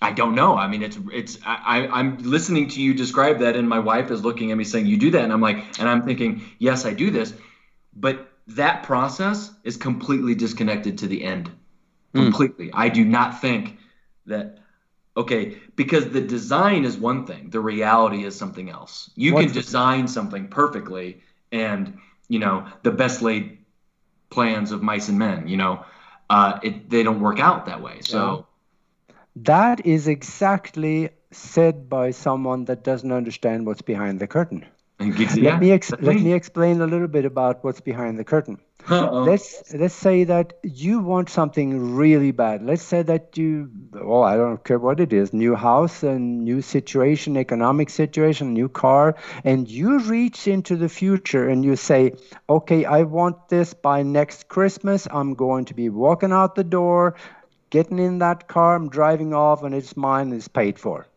I don't know. I mean, it's it's I I'm listening to you describe that, and my wife is looking at me saying, "You do that," and I'm like, and I'm thinking, yes, I do this, but that process is completely disconnected to the end. Mm. Completely, I do not think that. Okay, because the design is one thing, the reality is something else. You What's can design something perfectly, and you know the best laid plans of mice and men. You know, uh, it, they don't work out that way. So. Yeah that is exactly said by someone that doesn't understand what's behind the curtain. Let me ex- let me explain a little bit about what's behind the curtain. Uh-oh. Let's let's say that you want something really bad. Let's say that you well, I don't care what it is, new house and new situation, economic situation, new car, and you reach into the future and you say, "Okay, I want this by next Christmas. I'm going to be walking out the door getting in that car, I'm driving off, and it's mine, it's paid for.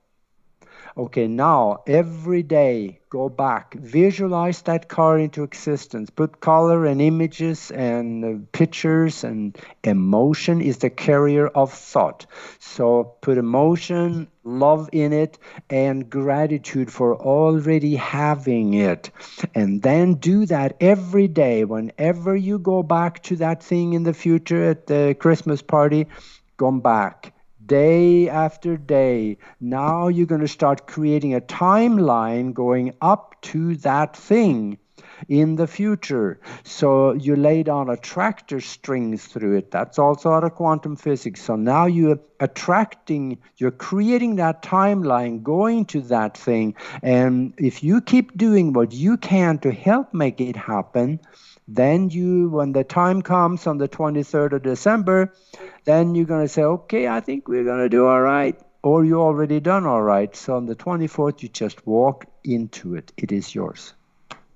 Okay, now every day go back, visualize that car into existence, put color and images and uh, pictures and emotion is the carrier of thought. So put emotion, love in it, and gratitude for already having it. And then do that every day whenever you go back to that thing in the future at the Christmas party gone back day after day. Now you're going to start creating a timeline going up to that thing in the future. So you lay down attractor strings through it. That's also out of quantum physics. So now you're attracting, you're creating that timeline going to that thing. And if you keep doing what you can to help make it happen, then you, when the time comes on the 23rd of December, then you're going to say, okay, I think we're going to do all right. Or you already done all right. So on the 24th, you just walk into it. It is yours.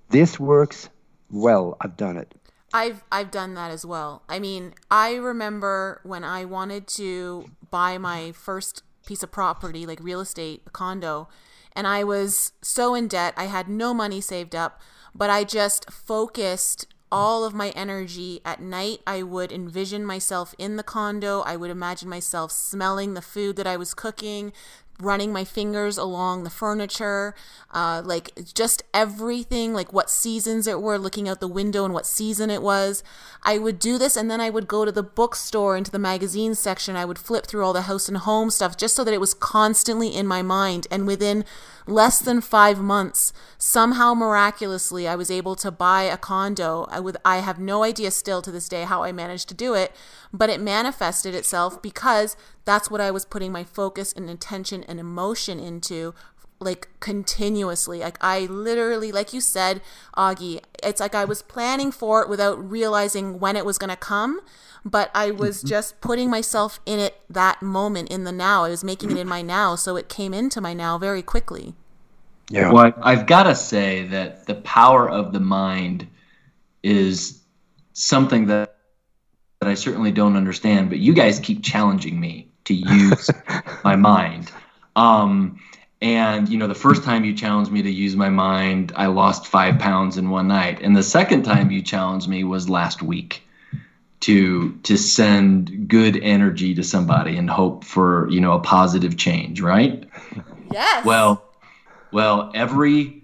This works well. I've done it. I've I've done that as well. I mean, I remember when I wanted to buy my first piece of property, like real estate, a condo, and I was so in debt. I had no money saved up, but I just focused all of my energy at night. I would envision myself in the condo. I would imagine myself smelling the food that I was cooking, running my fingers along the furniture, uh, like just everything, like what seasons it were, looking out the window and what season it was. I would do this and then I would go to the bookstore, into the magazine section. I would flip through all the house and home stuff just so that it was constantly in my mind. And within less than five months, somehow miraculously, I was able to buy a condo. I, I have no idea still to this day how I managed to do it, but it manifested itself because that's what I was putting my focus and attention and emotion into like continuously. Like I literally, like you said, Aage, it's like I was planning for it without realizing when it was going to come. But I was mm-hmm. just putting myself in it that moment in the now. I was making it in my now, so it came into my now very quickly. Yeah. Well, I've got to say that the power of the mind is something that that I certainly don't understand. But you guys keep challenging me to use my mind. Um, and you know, the first time you challenged me to use my mind, I lost five pounds in one night. And the second time you challenged me was last week to to send good energy to somebody and hope for you know a positive change, right? Yes. Well, well, every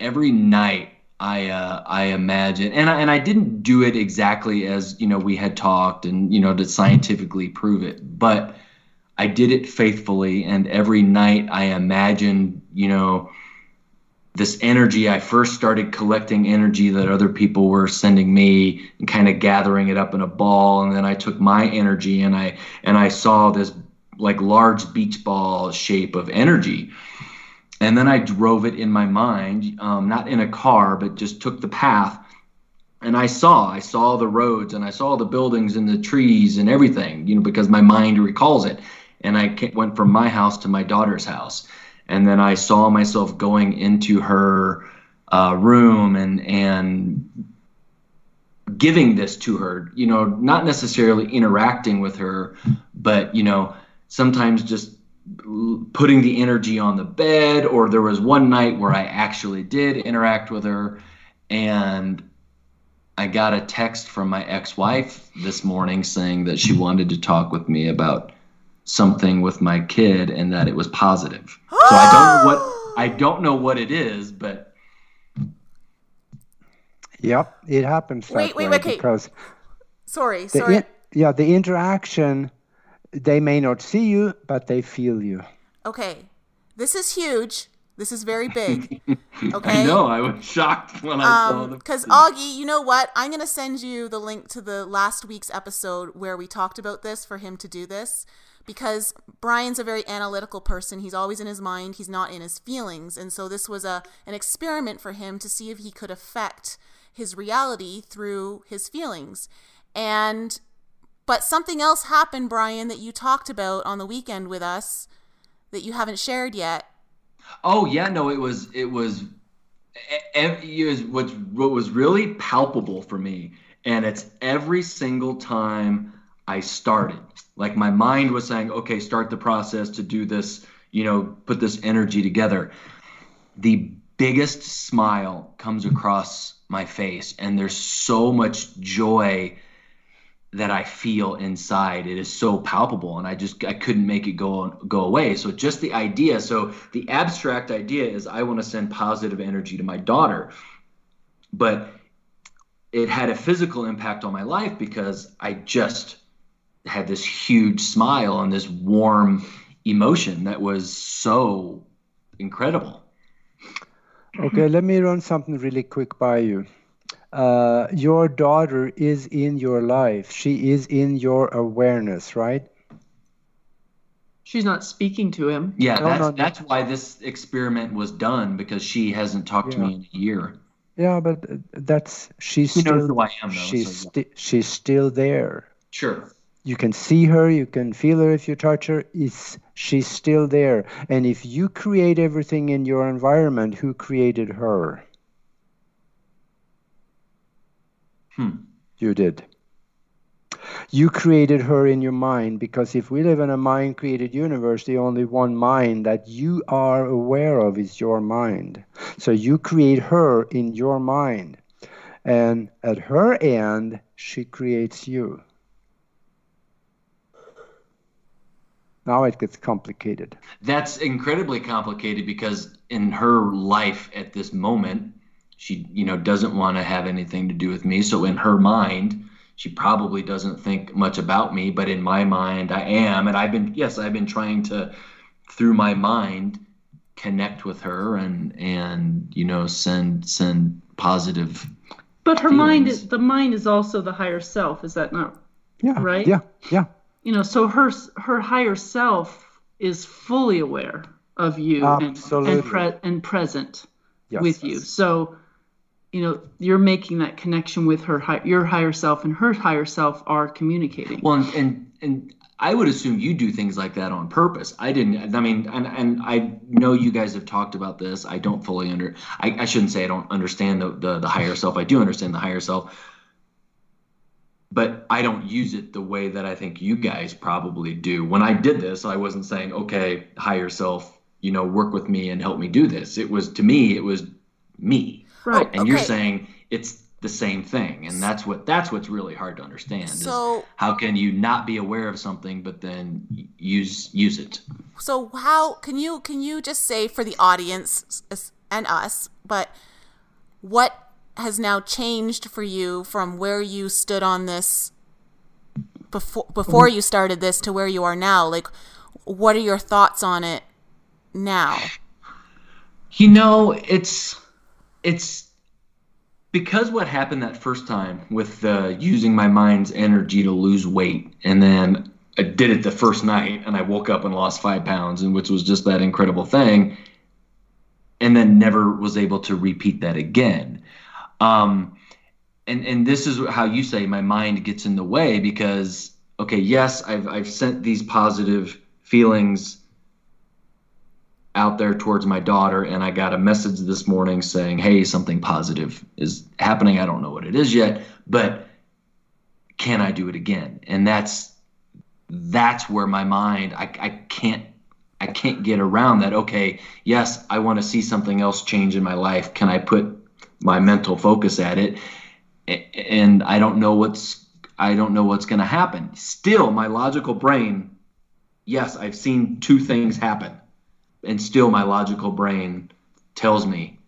every night I uh, I imagine, and I, and I didn't do it exactly as you know we had talked, and you know to scientifically prove it, but I did it faithfully, and every night I imagined, you know, this energy. I first started collecting energy that other people were sending me and kind of gathering it up in a ball, and then I took my energy and I and I saw this like large beach ball shape of energy. And then I drove it in my mind, um, not in a car, but just took the path and I saw, I saw the roads and I saw the buildings and the trees and everything, you know, because my mind recalls it and I went from my house to my daughter's house, and then I saw myself going into her uh, room and and giving this to her. You know, not necessarily interacting with her, but you know, sometimes just putting the energy on the bed. Or there was one night where I actually did interact with her, and I got a text from my ex-wife this morning saying that she wanted to talk with me about something with my kid and that it was positive. so I don't know what I don't know what it is, but Yep, it happens. Wait, wait, wait, okay. Because sorry, sorry. In, yeah, the interaction, they may not see you, but they feel you. Okay, this is huge. This is very big. Okay. I know. I was shocked when I um, saw the. Because Aage, you know what? I'm gonna send you the link to the last week's episode where we talked about this for him to do this because Brian's a very analytical person. He's always in his mind, he's not in his feelings. And so this was a an experiment for him to see if he could affect his reality through his feelings. And but something else happened, Brian, that you talked about on the weekend with us that you haven't shared yet. Oh yeah, no, it was it was it was what what was really palpable for me, and it's every single time I started like my mind was saying, okay, start the process to do this, you know, put this energy together. The biggest smile comes across my face, and there's so much joy that I feel inside. It is so palpable, and I just I couldn't make it go go away. So just the idea. So the abstract idea is I want to send positive energy to my daughter, but it had a physical impact on my life because I just had this huge smile and this warm emotion that was so incredible. Okay, let me run something really quick by you. Uh, your daughter is in your life. She is in your awareness, right? She's not speaking to him. Yeah, no, that's, no, that's why this experiment was done because she hasn't talked yeah. to me in a year. Yeah, but that's she's she still. who I am, though, she's so, yeah. sti- she's still there. Sure you can see her you can feel her if you touch her is she's still there and if you create everything in your environment who created her Hmm. You did. You created her in your mind because if we live in a mind created universe, the only one mind that you are aware of is your mind. So you create her in your mind. And at her end, she creates you. Now it gets complicated. That's incredibly complicated because in her life at this moment, she, you know, doesn't want to have anything to do with me. So in her mind, she probably doesn't think much about me, but in my mind, I am. And I've been, yes, I've been trying to, through my mind, connect with her and and you know send send positive. But her feelings. mind is the mind is also the higher self. Is that not? Yeah. Right. Yeah. Yeah you know so her her higher self is fully aware of you Absolutely. and and, pre- and present yes. with you so you know you're making that connection with her your higher self and her higher self are communicating well and and, and I would assume you do things like that on purpose. I didn't. I mean, and, and I know you guys have talked about this. I don't fully under. I, I shouldn't say I don't understand the, the the higher self. I do understand the higher self but I don't use it the way that I think you guys probably do. When I did this, I wasn't saying, okay, higher self, you know, work with me and help me do this. It was to me, it was me. Right. And okay. you're saying it's the same thing. And that's what that's what's really hard to understand. So how can you not be aware of something but then use use it? So how can you can you just say for the audience and us, but what has now changed for you from where you stood on this before before you started this to where you are now? Like what are your thoughts on it now? You know it's it's because what happened that first time with using my mind's energy to lose weight and then i did it the first night and i woke up and lost five pounds and which was just that incredible thing and then never was able to repeat that again um, and and this is how you say my mind gets in the way because okay, yes, I've I've sent these positive feelings out there towards my daughter and I got a message this morning saying, "Hey, something positive is happening. I don't know what it is yet, but can I do it again?" And that's that's where my mind I, I can't I can't get around that. Okay, yes, I want to see something else change in my life. Can I put my mental focus at it and I don't know what's I don't know what's going to happen. Still my logical brain yes, I've seen two things happen. And still my logical brain tells me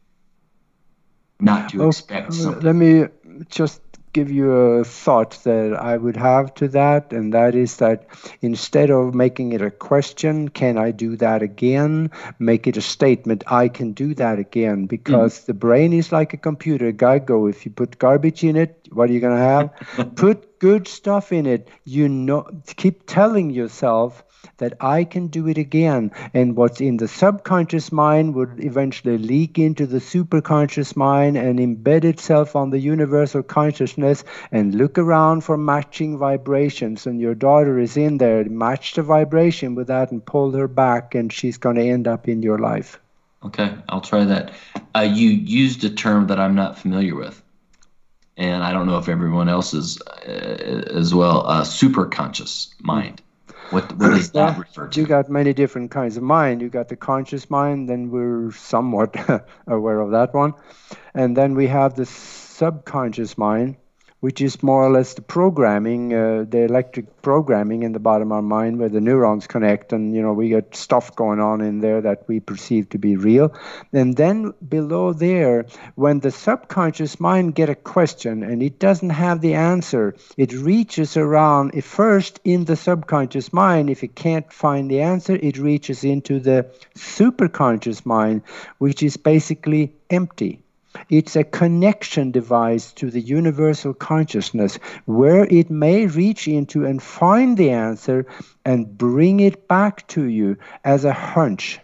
not to expect something. Let me just give you a thought that I would have to that, and that is that instead of making it a question, can I do that again? Make it a statement, I can do that again, because mm. the brain is like a computer. GIGO, if you put garbage in it, what are you going to have? put good stuff in it. You know, keep telling yourself that I can do it again. And what's in the subconscious mind would eventually leak into the superconscious mind and embed itself on the universal consciousness and look around for matching vibrations. And your daughter is in there, match the vibration with that and pull her back, and she's going to end up in your life. Okay, I'll try that. Uh, you used a term that I'm not familiar with and I don't know if everyone else is uh, as well. Uh, super conscious mind. What what does that refer to? You got many different kinds of mind. You got the conscious mind, then we're somewhat aware of that one, and then we have the subconscious mind, which is more or less the programming, uh, the electric programming in the bottom of our mind where the neurons connect, and you know we get stuff going on in there that we perceive to be real. And then below there, when the subconscious mind get a question and it doesn't have the answer, it reaches around it first in the subconscious mind. If it can't find the answer, it reaches into the superconscious mind, which is basically empty it's a connection device to the universal consciousness where it may reach into and find the answer and bring it back to you as a hunch.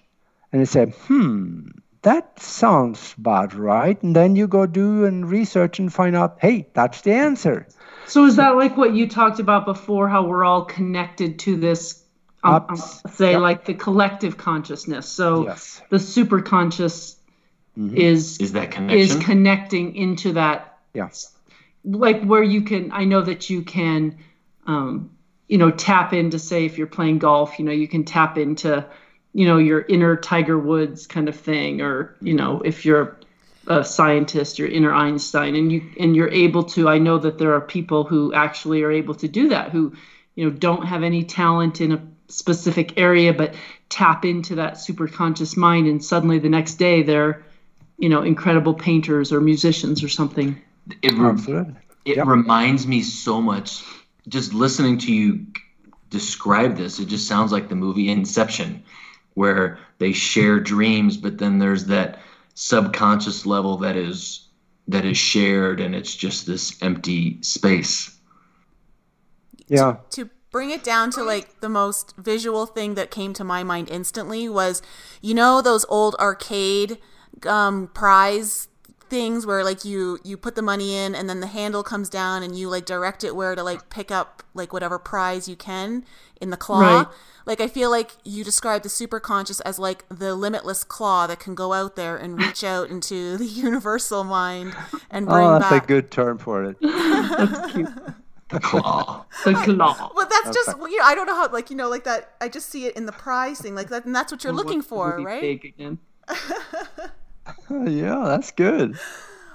And you say, hmm, that sounds about right. And then you go do and research and find out, hey, that's the answer. So is that like what you talked about before, how we're all connected to this, um, say, yep. like the collective consciousness? So yes. the super conscious mm-hmm. is is that connection? is connecting into that. Yes. Like where you can i know that you can um, you know tap into say if you're playing golf you know you can tap into you know your inner tiger woods kind of thing or you know if you're a scientist your inner einstein and you and you're able to i know that there are people who actually are able to do that who you know don't have any talent in a specific area but tap into that super conscious mind and suddenly the next day they're you know incredible painters or musicians or something. It, re- it yep. reminds me so much just listening to you describe this it just sounds like the movie inception where they share dreams but then there's that subconscious level that is that is shared and it's just this empty space. Yeah. To, to bring it down to like the most visual thing that came to my mind instantly was you know those old arcade um, prize things where like you you put the money in and then the handle comes down and you like direct it where to like pick up like whatever prize you can in the claw right. like i feel like you describe the super conscious as like the limitless claw that can go out there and reach out into the universal mind and bring oh that's back... a good term for it that's cute the claw. The claw. Well, that's just you know I don't know how like you know like that I just see it in the prize thing like that and that's what you're looking for right? again. yeah, that's good.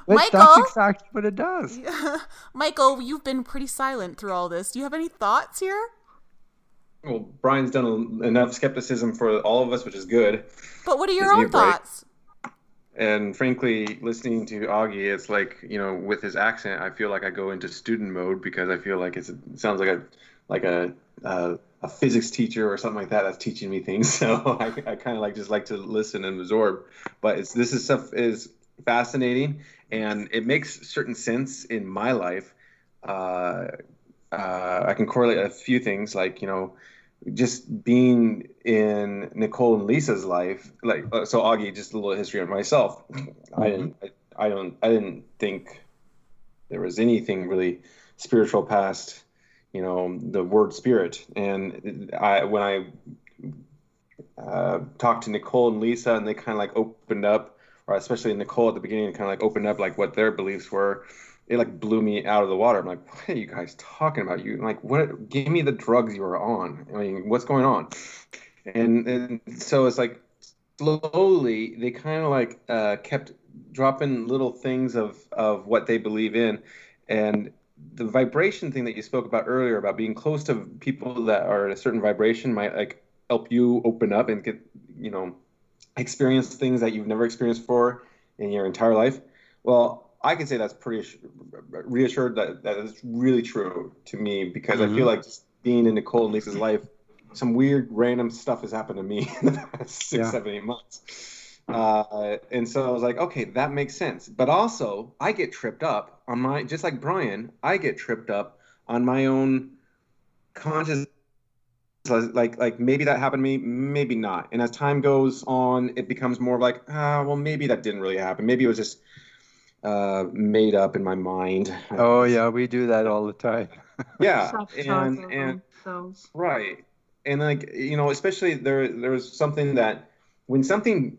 Michael, that's exactly what it does. Michael, you've been pretty silent through all this. Do you have any thoughts here? Well, Brian's done enough skepticism for all of us, which is good. But what are your own thoughts? And frankly, listening to Aage, it's like you know, with his accent, I feel like I go into student mode because I feel like it sounds like a like a uh, a physics teacher or something like that that's teaching me things. So I, I kind of like just like to listen and absorb. But it's this is stuff is fascinating and it makes certain sense in my life. Uh, uh, I can correlate a few things like you know just being in Nicole and Lisa's life. Like uh, so, Aage, just a little history on myself. Mm-hmm. I didn't I, I don't I didn't think there was anything really spiritual past you know the word spirit. And i when i uh, talked to nicole and lisa and they kind of like opened up or especially nicole at the beginning kind of like opened up like what their beliefs were it like blew me out of the water. I'm like what are you guys talking about? You like what give me the drugs you were on. I mean what's going on? And and so it's like slowly they kind of like uh, kept dropping little things of of what they believe in. And the vibration thing that you spoke about earlier about being close to people that are at a certain vibration might like help you open up and get you know experience things that you've never experienced before in your entire life well i can say that's pretty reassured that that is really true to me because mm-hmm. i feel like just being in nicole and lisa's life some weird random stuff has happened to me in the past six yeah. seven eight months uh, and so I was like, okay, that makes sense. But also, I get tripped up on my, just like Brian, I get tripped up on my own conscious. Like, like maybe that happened to me, maybe not. And as time goes on, it becomes more like, ah, well, maybe that didn't really happen. Maybe it was just uh, made up in my mind. Oh yeah, we do that all the time. yeah, and and right, and like you know, especially there, there's something that when something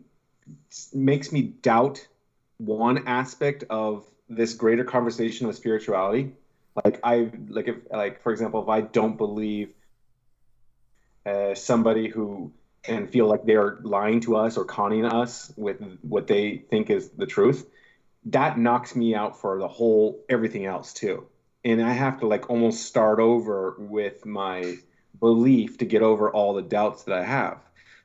makes me doubt one aspect of this greater conversation of spirituality. Like I like if like for example, if I don't believe uh, somebody who and feel like they're lying to us or conning us with what they think is the truth, that knocks me out for the whole everything else too. And I have to like almost start over with my belief to get over all the doubts that I have.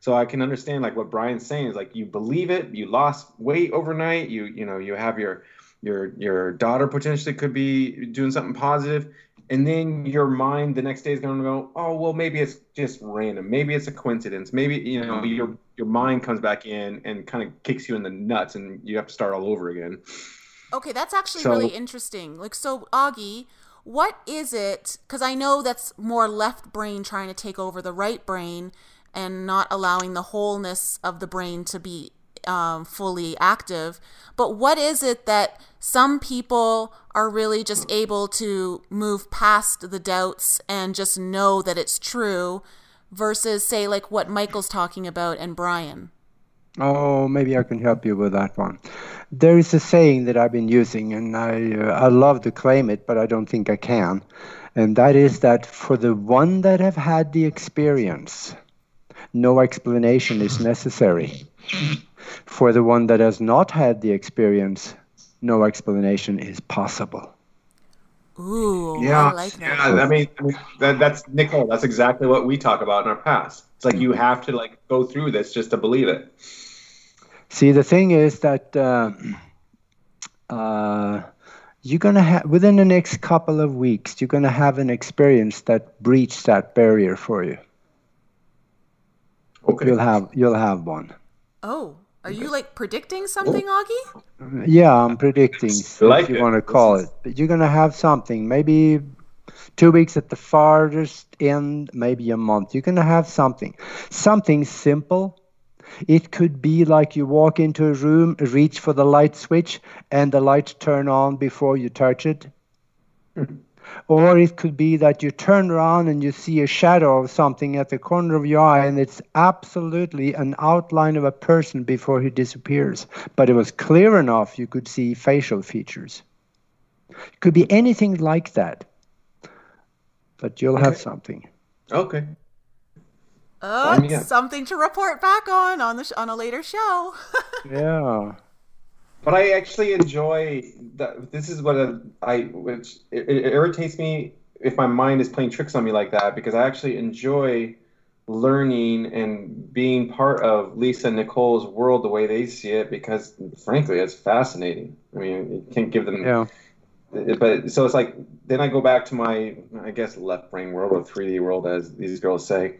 So I can understand like what Brian's saying is like you believe it, you lost weight overnight, you you know you have your your your daughter potentially could be doing something positive, and then your mind the next day is going to go, oh well maybe it's just random, maybe it's a coincidence, maybe you know your your mind comes back in and kind of kicks you in the nuts, and you have to start all over again. Okay, that's actually so, really interesting. Like so, Aage, what is it? Because I know that's more left brain trying to take over the right brain and not allowing the wholeness of the brain to be um, fully active. But what is it that some people are really just able to move past the doubts and just know that it's true versus, say, like what Michael's talking about and Brian? Oh, maybe I can help you with that one. There is a saying that I've been using, and I uh, I love to claim it, but I don't think I can, and that is that for the one that have had the experience, no explanation is necessary. For the one that has not had the experience, no explanation is possible. Ooh, yeah, I like that. Yeah, I mean, I mean that, that's Nicole. That's exactly what we talk about in our past. It's like you have to like go through this just to believe it. See, the thing is that uh, uh, you're gonna have within the next couple of weeks, you're gonna have an experience that breaches that barrier for you. Okay. You'll have you'll have one. Oh, are you like predicting something, oh. Aage? Yeah, I'm predicting, like if you it. want to call This it. But you're gonna have something, maybe two weeks at the farthest end, maybe a month. You're gonna have something, something simple. It could be like you walk into a room, reach for the light switch, and the lights turn on before you touch it. Or it could be that you turn around and you see a shadow of something at the corner of your eye, and it's absolutely an outline of a person before he disappears. But it was clear enough you could see facial features. It could be anything like that. But you'll have something. Okay. Oh, Sign me up. something to report back on on the sh- on a later show. Yeah. But I actually enjoy that. This is what I, which it, it irritates me if my mind is playing tricks on me like that because I actually enjoy learning and being part of Lisa and Nicole's world the way they see it because frankly it's fascinating. I mean, you can't give them. Yeah. Eh, but so it's like then I go back to my I guess left brain world or 3D world as these girls say,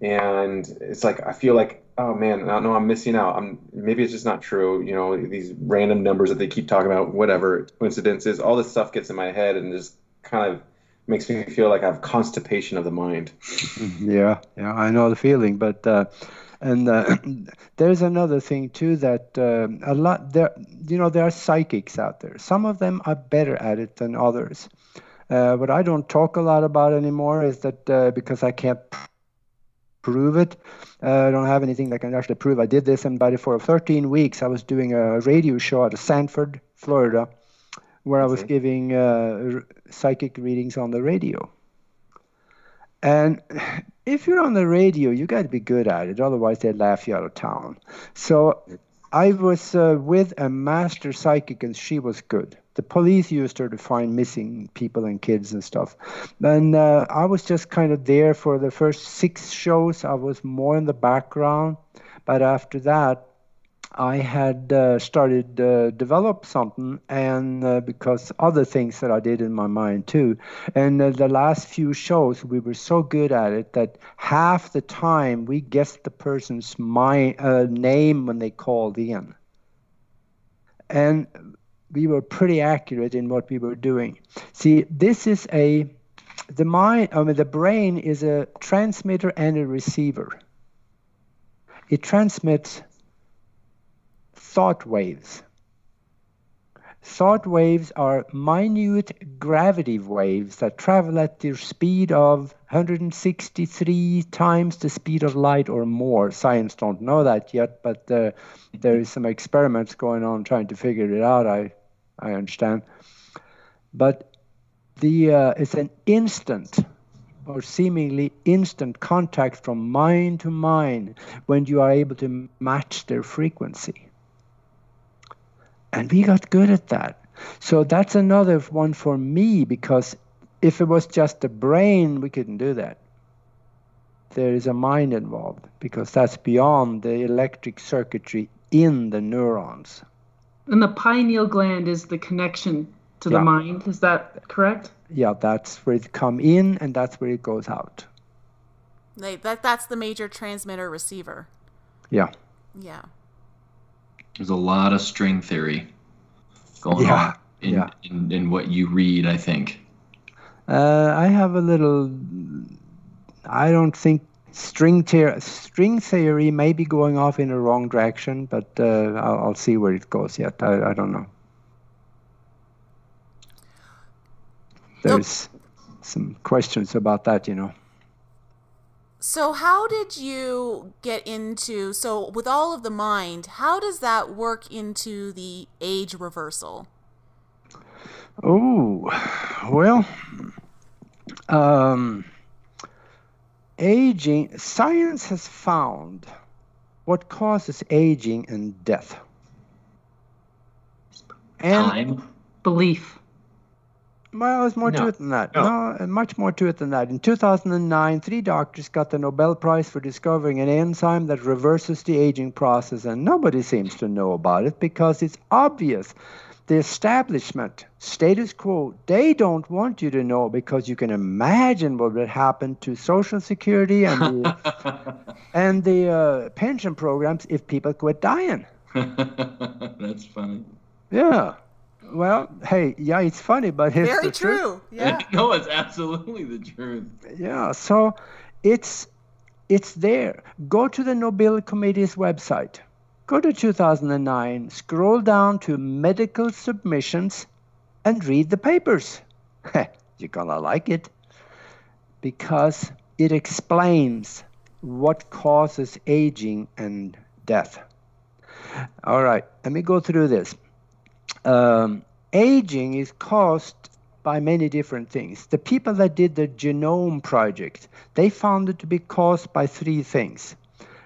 and it's like I feel like oh man no, I'm missing out. I'm maybe it's just not true. You know these random numbers that they keep talking about, whatever coincidences, all this stuff gets in my head and just kind of makes me feel like I have constipation of the mind. Yeah, yeah, I know the feeling, but uh, and uh, there's another thing too that um a lot there, you know, there are psychics out there. Some of them are better at it than others. Uh, what I don't talk a lot about anymore is that uh, because I can't prove it, uh, I don't have anything that can actually prove I did this. And by the for 13 weeks, I was doing a radio show at Sanford, Florida, where I was Okay. giving uh, r- psychic readings on the radio. And if you're on the radio, you got to be good at it. Otherwise, they laugh you out of town. So I was uh, with a master psychic, and she was good. The police used her to find missing people and kids and stuff. And uh, I was just kind of there for the first six shows. I was more in the background. But after that, I had uh, started uh, develop something, and uh, because other things that I did in my mind too, and uh, the last few shows we were so good at it that half the time we guessed the person's my, uh, name when they called in, and we were pretty accurate in what we were doing. See, this is a the mind. I mean, the brain is a transmitter and a receiver. It transmits thought waves. Thought waves are minute gravity waves that travel at the speed of 163 times the speed of light or more. Science don't know that yet, but uh, there is some experiments going on trying to figure it out. I, I understand, but the uh, it's an instant or seemingly instant contact from mind to mind when you are able to match their frequency. And we got good at that. So that's another one for me because if it was just the brain, we couldn't do that. There is a mind involved because that's beyond the electric circuitry in the neurons. And the pineal gland is the connection to Yeah. the mind. Is that correct? Yeah, that's where it come in and that's where it goes out. Like, that that's the major transmitter receiver. Yeah. Yeah. There's a lot of string theory going Yeah, on in, yeah. in, in what you read, I think. Uh, I have a little. I don't think string theory, string theory may be going off in the wrong direction, but uh, I'll, I'll see where it goes yet. I, I don't know. There's some questions about that, you know. So, how did you get into? So, with all of the mind, how does that work into the age reversal? Oh, well, um, aging, science has found what causes aging and death. And Time. Belief. Well, there's more no. to it than that. No. no, much more to it than that. In 2009, three doctors got the Nobel Prize for discovering an enzyme that reverses the aging process, and nobody seems to know about it because it's obvious. The establishment, status quo, they don't want you to know because you can imagine what would happen to Social Security and the, and the uh, pension programs if people quit dying. That's funny. Yeah. Well, hey, yeah, it's funny, but it's very true. Truth. Yeah. no, it's absolutely the truth. Yeah. So it's it's there. Go to the Nobel Committee's website. Go to 2009. Scroll down to medical submissions, and read the papers. You're gonna like it because it explains what causes aging and death. All right, let me go through this um, aging is caused by many different things. The people that did the genome project, they found it to be caused by three things.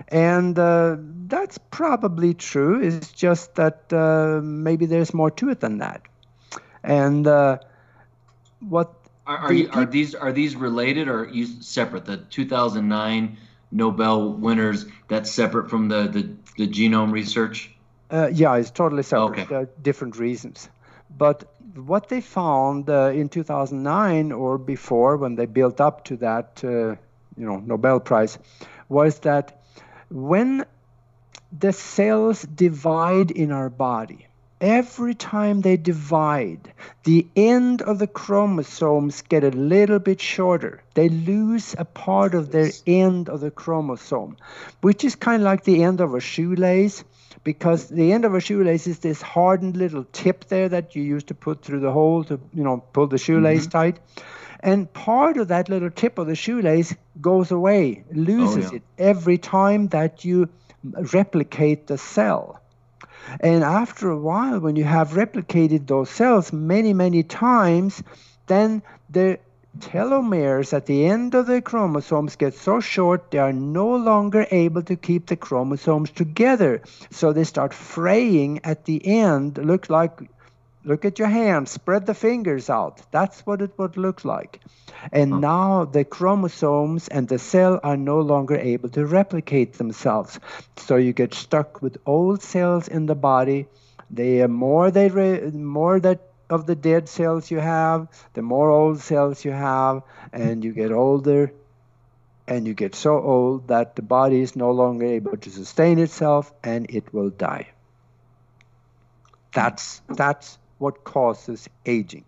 And uh, that's probably true. It's just that uh, maybe there's more to it than that. And uh, what are, are, you, are these are these related or you separate? The 2009 Nobel winners that's separate from the the, the genome research. Uh, yeah, it's totally separate. Okay. different reasons. But what they found uh, in 2009 or before, when they built up to that, uh, you know, Nobel Prize, was that when the cells divide in our body, every time they divide, the end of the chromosomes get a little bit shorter. They lose a part of their end of the chromosome, which is kind of like the end of a shoelace because the end of a shoelace is this hardened little tip there that you used to put through the hole to you know pull the shoelace mm-hmm. tight and part of that little tip of the shoelace goes away loses oh, yeah. it every time that you replicate the cell and after a while when you have replicated those cells many many times then the telomeres at the end of the chromosomes get so short they are no longer able to keep the chromosomes together so they start fraying at the end look like look at your hand spread the fingers out. That's what it would look like. And huh. now the chromosomes and the cell are no longer able to replicate themselves. So you get stuck with old cells in the body. The more they re- more that of the dead cells you have, the more old cells you have, and you get older. And you get so old that the body is no longer able to sustain itself and it will die. That's that's what causes aging.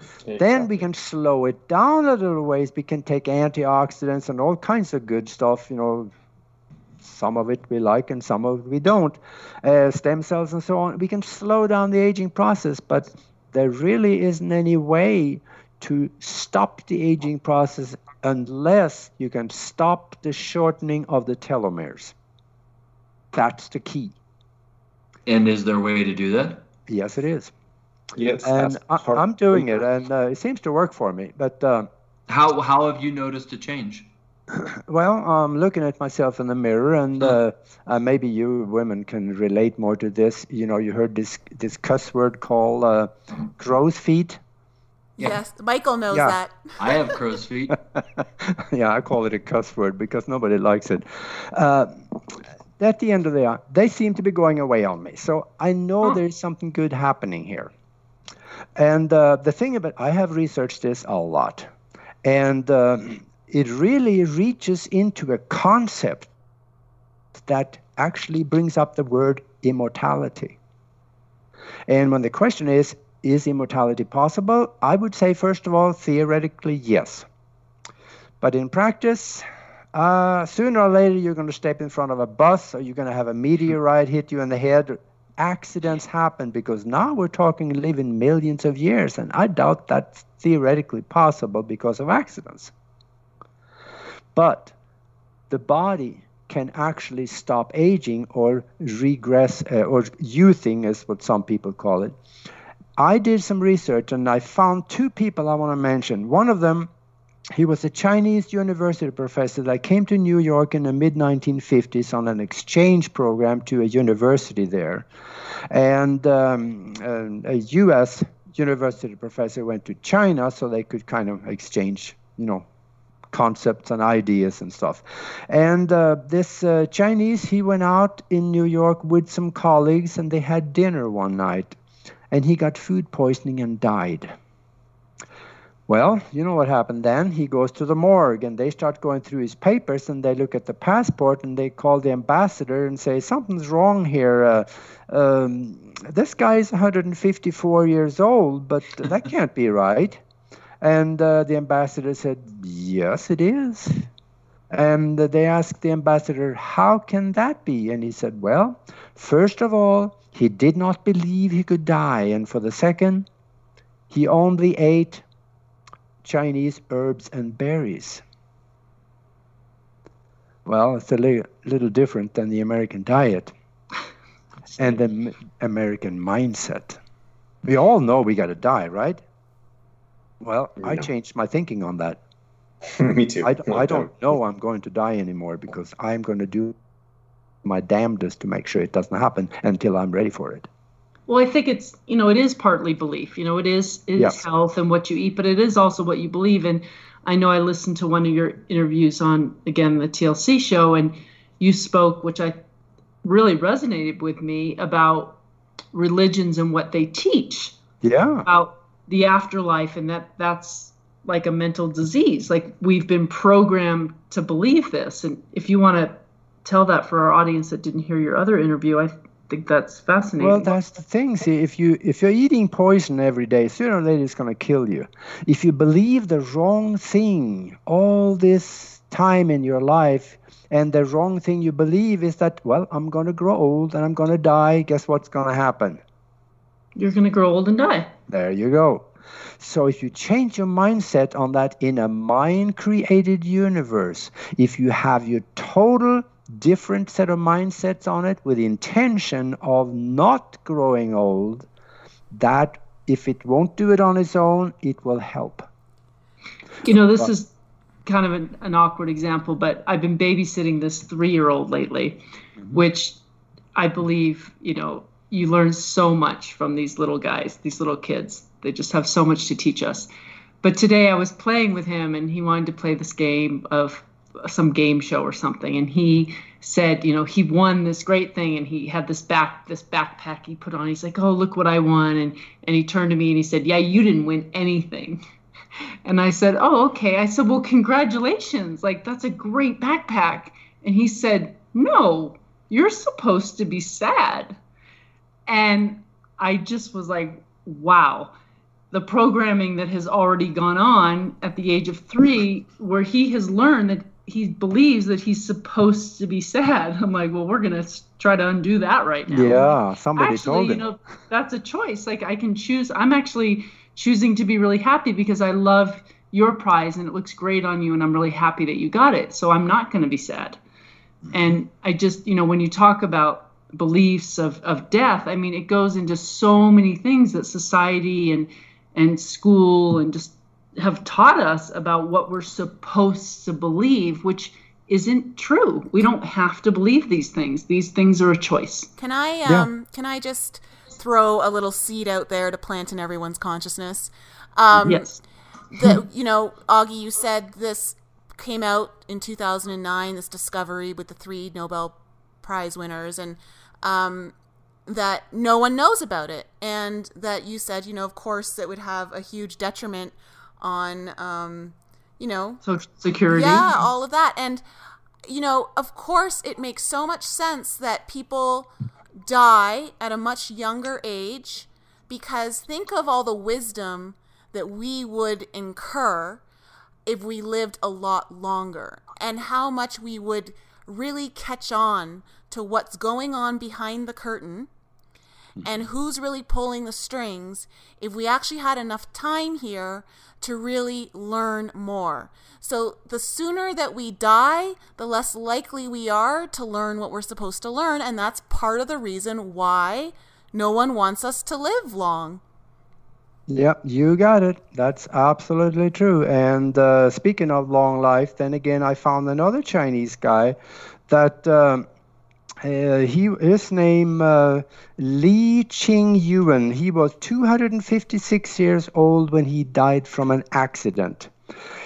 Exactly. Then we can slow it down a little ways. We can take antioxidants and all kinds of good stuff, you know, some of it we like and some of it we don't. Uh, stem cells and so on. We can slow down the aging process, but there really isn't any way to stop the aging process unless you can stop the shortening of the telomeres. That's the key. And is there a way to do that? Yes, it is. Yes, and I, am doing it, and uh, it seems to work for me. But uh, how how have you noticed a change? Well, I'm looking at myself in the mirror, and uh, uh, maybe you women can relate more to this. You know, you heard this this cuss word called uh, crow's feet. Yes, Michael knows yeah. that. I have crow's feet. yeah, I call it a cuss word because nobody likes it. Uh, at the end of the day, they seem to be going away on me. So I know huh. there's something good happening here. And uh, the thing about I have researched this a lot, and uh, it really reaches into a concept that actually brings up the word immortality. And when the question is, is immortality possible? I would say, first of all, theoretically, yes. But in practice, uh, sooner or later, you're going to step in front of a bus or you're going to have a meteorite hit you in the head. Accidents happen because now we're talking living millions of years, and I doubt that's theoretically possible because of accidents. But the body can actually stop aging or regress uh, or youthing, is what some people call it. I did some research and I found two people I want to mention. One of them, he was a Chinese university professor that came to New York in the mid 1950s on an exchange program to a university there. And um, a US university professor went to China so they could kind of exchange, you know, concepts and ideas and stuff. And uh, this uh, Chinese, he went out in New York with some colleagues and they had dinner one night. And he got food poisoning and died. Well, you know what happened then? He goes to the morgue and they start going through his papers and they look at the passport and they call the ambassador and say, Something's wrong here. Uh, um, this guy is 154 years old, but that can't be right. And uh, the ambassador said, Yes, it is. And they asked the ambassador, How can that be? And he said, Well, first of all, he did not believe he could die. And for the second, he only ate Chinese herbs and berries. Well, it's a li- little different than the American diet and the American mindset. We all know we got to die, right? Well, I changed my thinking on that. Me too. I, I don't know I'm going to die anymore because I'm going to do my damnedest to make sure it doesn't happen until I'm ready for it. Well, I think it's you know it is partly belief. You know, it is it is yes. health and what you eat, but it is also what you believe. And I know I listened to one of your interviews on again the TLC show, and you spoke, which I really resonated with me about religions and what they teach. Yeah. About the afterlife and that that's like a mental disease like we've been programmed to believe this and if you want to tell that for our audience that didn't hear your other interview i think that's fascinating well that's the thing see if you if you're eating poison every day sooner or later it's going to kill you if you believe the wrong thing all this time in your life and the wrong thing you believe is that well i'm going to grow old and i'm going to die guess what's going to happen you're going to grow old and die. There you go. So if you change your mindset on that in a mind created universe, if you have your total different set of mindsets on it with the intention of not growing old, that if it won't do it on its own, it will help. You know, this but, is kind of an, an, awkward example, but I've been babysitting this three year old lately, mm-hmm. which I believe, you know, you learn so much from these little guys, these little kids. They just have so much to teach us. But today I was playing with him and he wanted to play this game of some game show or something and he said, you know, he won this great thing and he had this back this backpack he put on. He's like, "Oh, look what I won." And and he turned to me and he said, "Yeah, you didn't win anything." And I said, "Oh, okay." I said, "Well, congratulations. Like that's a great backpack." And he said, "No, you're supposed to be sad." And I just was like, wow, the programming that has already gone on at the age of three, where he has learned that he believes that he's supposed to be sad. I'm like, well, we're gonna try to undo that right now. Yeah, somebody actually, told you know, that's a choice. Like I can choose. I'm actually choosing to be really happy because I love your prize and it looks great on you, and I'm really happy that you got it. So I'm not going to be sad. And I just, you know, when you talk about beliefs of, of death. I mean, it goes into so many things that society and and school and just have taught us about what we're supposed to believe, which isn't true. We don't have to believe these things. These things are a choice. Can I um yeah. can I just throw a little seed out there to plant in everyone's consciousness? Um, yes. The, you know, Aage, you said this came out in 2009. This discovery with the three Nobel Prize winners, and um, that no one knows about it, and that you said, you know, of course, it would have a huge detriment on, um, you know, social security. Yeah, all of that, and you know, of course, it makes so much sense that people die at a much younger age because think of all the wisdom that we would incur if we lived a lot longer and how much we would really catch on to what's going on behind the curtain and who's really pulling the strings if we actually had enough time here to really learn more. So the sooner that we die, the less likely we are to learn what we're supposed to learn. And that's part of the reason why no one wants us to live long. Yep, you got it. That's absolutely true. And uh, speaking of long life, then again, I found another Chinese guy that. Um, uh, he his name uh, Li Ching Yuan. He was 256 years old when he died from an accident.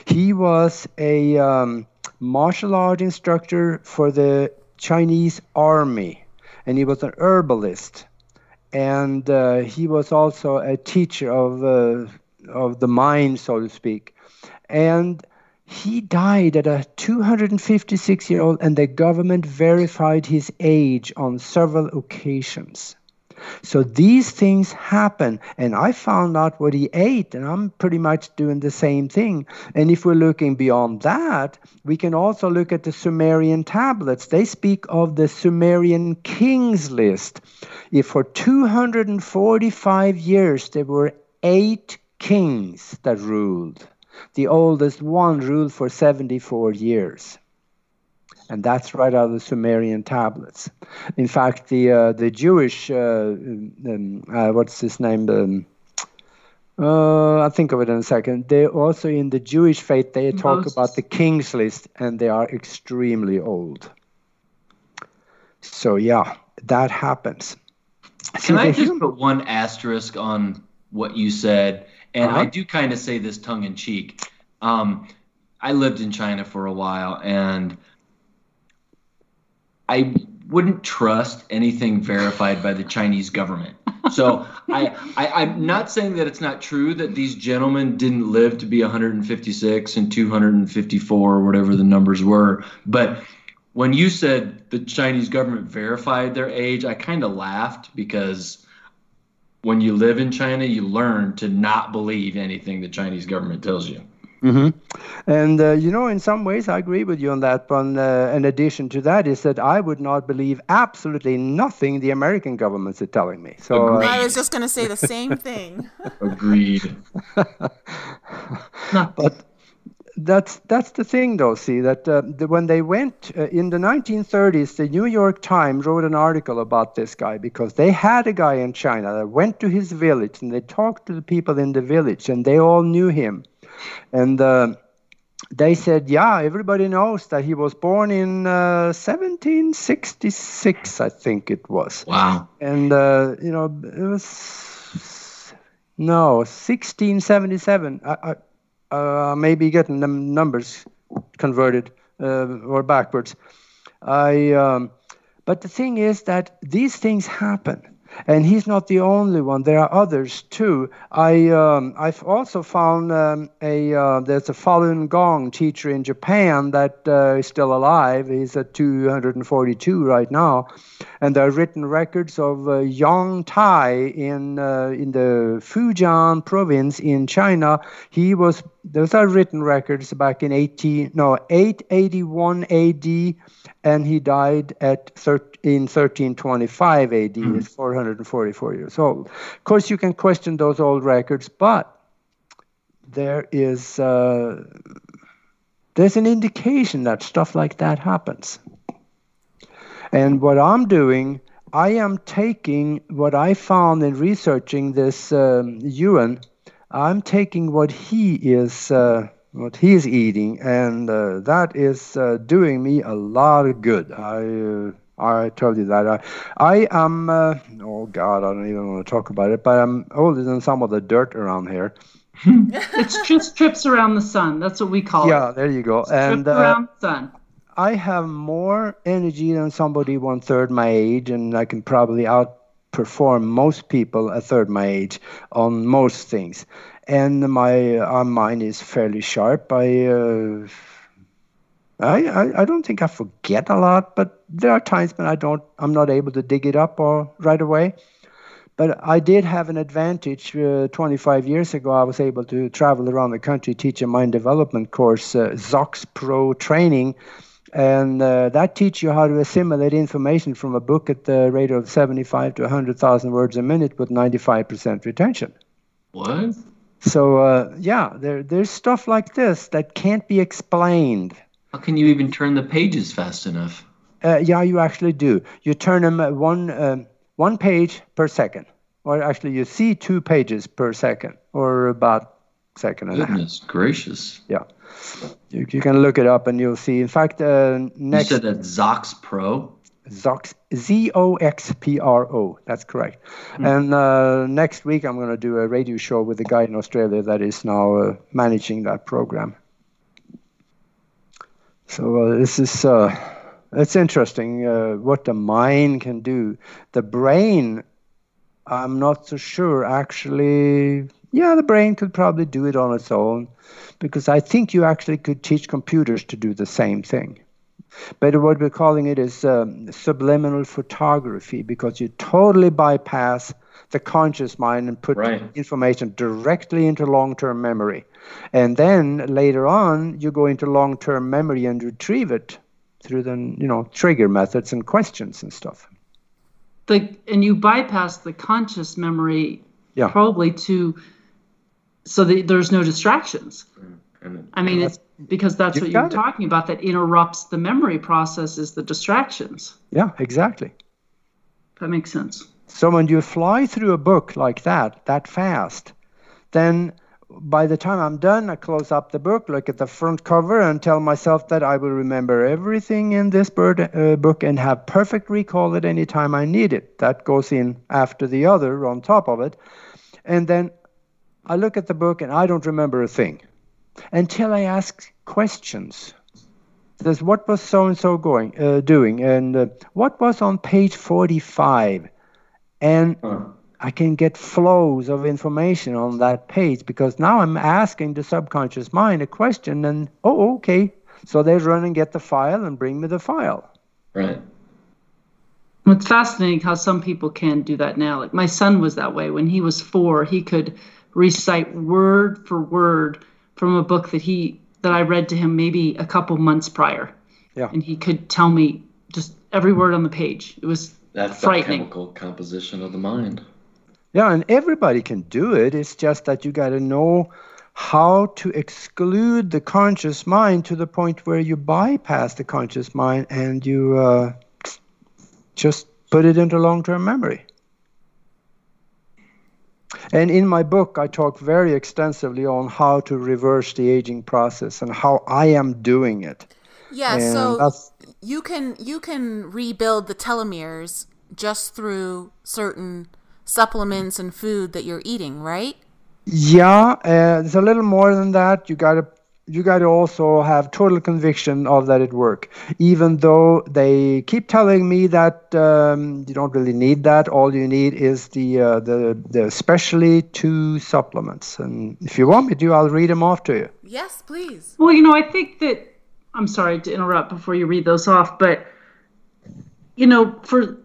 He was a um, martial art instructor for the Chinese army, and he was an herbalist, and uh, he was also a teacher of uh, of the mind, so to speak, and he died at a 256 year old, and the government verified his age on several occasions. So these things happen, and I found out what he ate, and I'm pretty much doing the same thing. And if we're looking beyond that, we can also look at the Sumerian tablets. They speak of the Sumerian kings list. If for 245 years there were eight kings that ruled, the oldest one ruled for 74 years. And that's right out of the Sumerian tablets. In fact, the uh, the Jewish uh, um, uh, what's his name? Um, uh, I'll think of it in a second. They also in the Jewish faith they talk Most. about the kings list, and they are extremely old. So yeah, that happens. Can I just put one asterisk on what you said? And uh-huh. I do kind of say this tongue in cheek. Um, I lived in China for a while, and I wouldn't trust anything verified by the Chinese government. So I, I, am not saying that it's not true that these gentlemen didn't live to be 156 and 254 or whatever the numbers were. But when you said the Chinese government verified their age, I kind of laughed because when you live in China, you learn to not believe anything the Chinese government tells you. Mm-hmm. And uh, you know, in some ways, I agree with you on that. But uh, in addition to that, is that I would not believe absolutely nothing the American governments are telling me. So uh, I was just going to say the same thing. Agreed. but that's that's the thing though see that uh, the, when they went uh, in the 1930s the new york times wrote an article about this guy because they had a guy in china that went to his village and they talked to the people in the village and they all knew him. And uh, they said yeah everybody knows that he was born in 1766 uh, i think it was. Wow. And uh, you know it was no 1677 I, I uh, maybe getting the numbers converted uh, or backwards. I, um, but the thing is that these things happen and he's not the only one. There are others too. I um, I've also found um, a uh, there's a Falun Gong teacher in Japan that uh, is still alive. He's at 242 right now, and there are written records of uh, Yang Tai in uh, in the Fujian province in China. He was those are written records back in 18 no 881 A.D. and he died at 13 in 1325 AD mm. is 444 years old. Of course, you can question those old records, but there is uh, there's an indication that stuff like that happens. And what I'm doing, I am taking what I found in researching this um, Yuan. I'm taking what he is. Uh, what he's eating, and uh, that is uh, doing me a lot of good. I uh, I told you that. I, I am, uh, oh God, I don't even want to talk about it, but I'm older than some of the dirt around here. it's just trips around the sun. That's what we call yeah, it. Yeah, there you go. It's and uh, around the sun. I have more energy than somebody one third my age, and I can probably outperform most people a third my age on most things. And my uh, mind is fairly sharp. I uh, I, I, I, don't think I forget a lot, but there are times when I don't, I'm not able to dig it up or right away. But I did have an advantage. Uh, 25 years ago, I was able to travel around the country, teach a mind development course, uh, Zox Pro training, and uh, that teaches you how to assimilate information from a book at the rate of 75 to 100,000 words a minute with 95% retention. What? So uh, yeah, there there's stuff like this that can't be explained. How can you even turn the pages fast enough? Uh, yeah, you actually do. You turn them one um, one page per second, or actually you see two pages per second, or about second and Goodness a half. Goodness gracious! Yeah, you, you can look it up and you'll see. In fact, uh, next. You said that Zox Pro. Zox, Z O X P R O. That's correct. Mm. And uh, next week, I'm going to do a radio show with a guy in Australia that is now uh, managing that program. So uh, this is uh, it's interesting uh, what the mind can do. The brain, I'm not so sure. Actually, yeah, the brain could probably do it on its own, because I think you actually could teach computers to do the same thing. But what we're calling it is um, subliminal photography because you totally bypass the conscious mind and put right. information directly into long term memory. And then later on, you go into long term memory and retrieve it through the you know trigger methods and questions and stuff. The, and you bypass the conscious memory yeah. probably to so that there's no distractions. Mm, I mean, it's because that's what you're talking about that interrupts the memory process is the distractions. Yeah exactly. That makes sense. So when you fly through a book like that that fast then by the time i'm done i close up the book look at the front cover and tell myself that i will remember everything in this bird, uh, book and have perfect recall at any time i need it. That goes in after the other on top of it. And then i look at the book and i don't remember a thing until I ask questions. There's what was so and so going uh, doing, and uh, what was on page forty-five, and I can get flows of information on that page because now I'm asking the subconscious mind a question, and oh, okay, so they run and get the file and bring me the file. Right. It's fascinating how some people can do that now. Like my son was that way when he was four. He could recite word for word from a book that he that I read to him maybe a couple months prior. Yeah. And he could tell me just every word on the page. It was that's frightening. the chemical composition of the mind. Yeah, and everybody can do it. It's just that you got to know how to exclude the conscious mind to the point where you bypass the conscious mind and you uh, just put it into long-term memory. And in my book, I talk very extensively on how to reverse the aging process and how I am doing it. Yeah, and so you can you can rebuild the telomeres just through certain supplements and food that you're eating, right? Yeah, uh, it's a little more than that. You got to you got to also have total conviction of that it work. Even though they keep telling me that um, you don't really need that. All you need is the uh, the the specially two supplements. And if you want me to i'll read them off to you. Yes please. Well you know i think that i'm sorry to interrupt before you read those off but you know for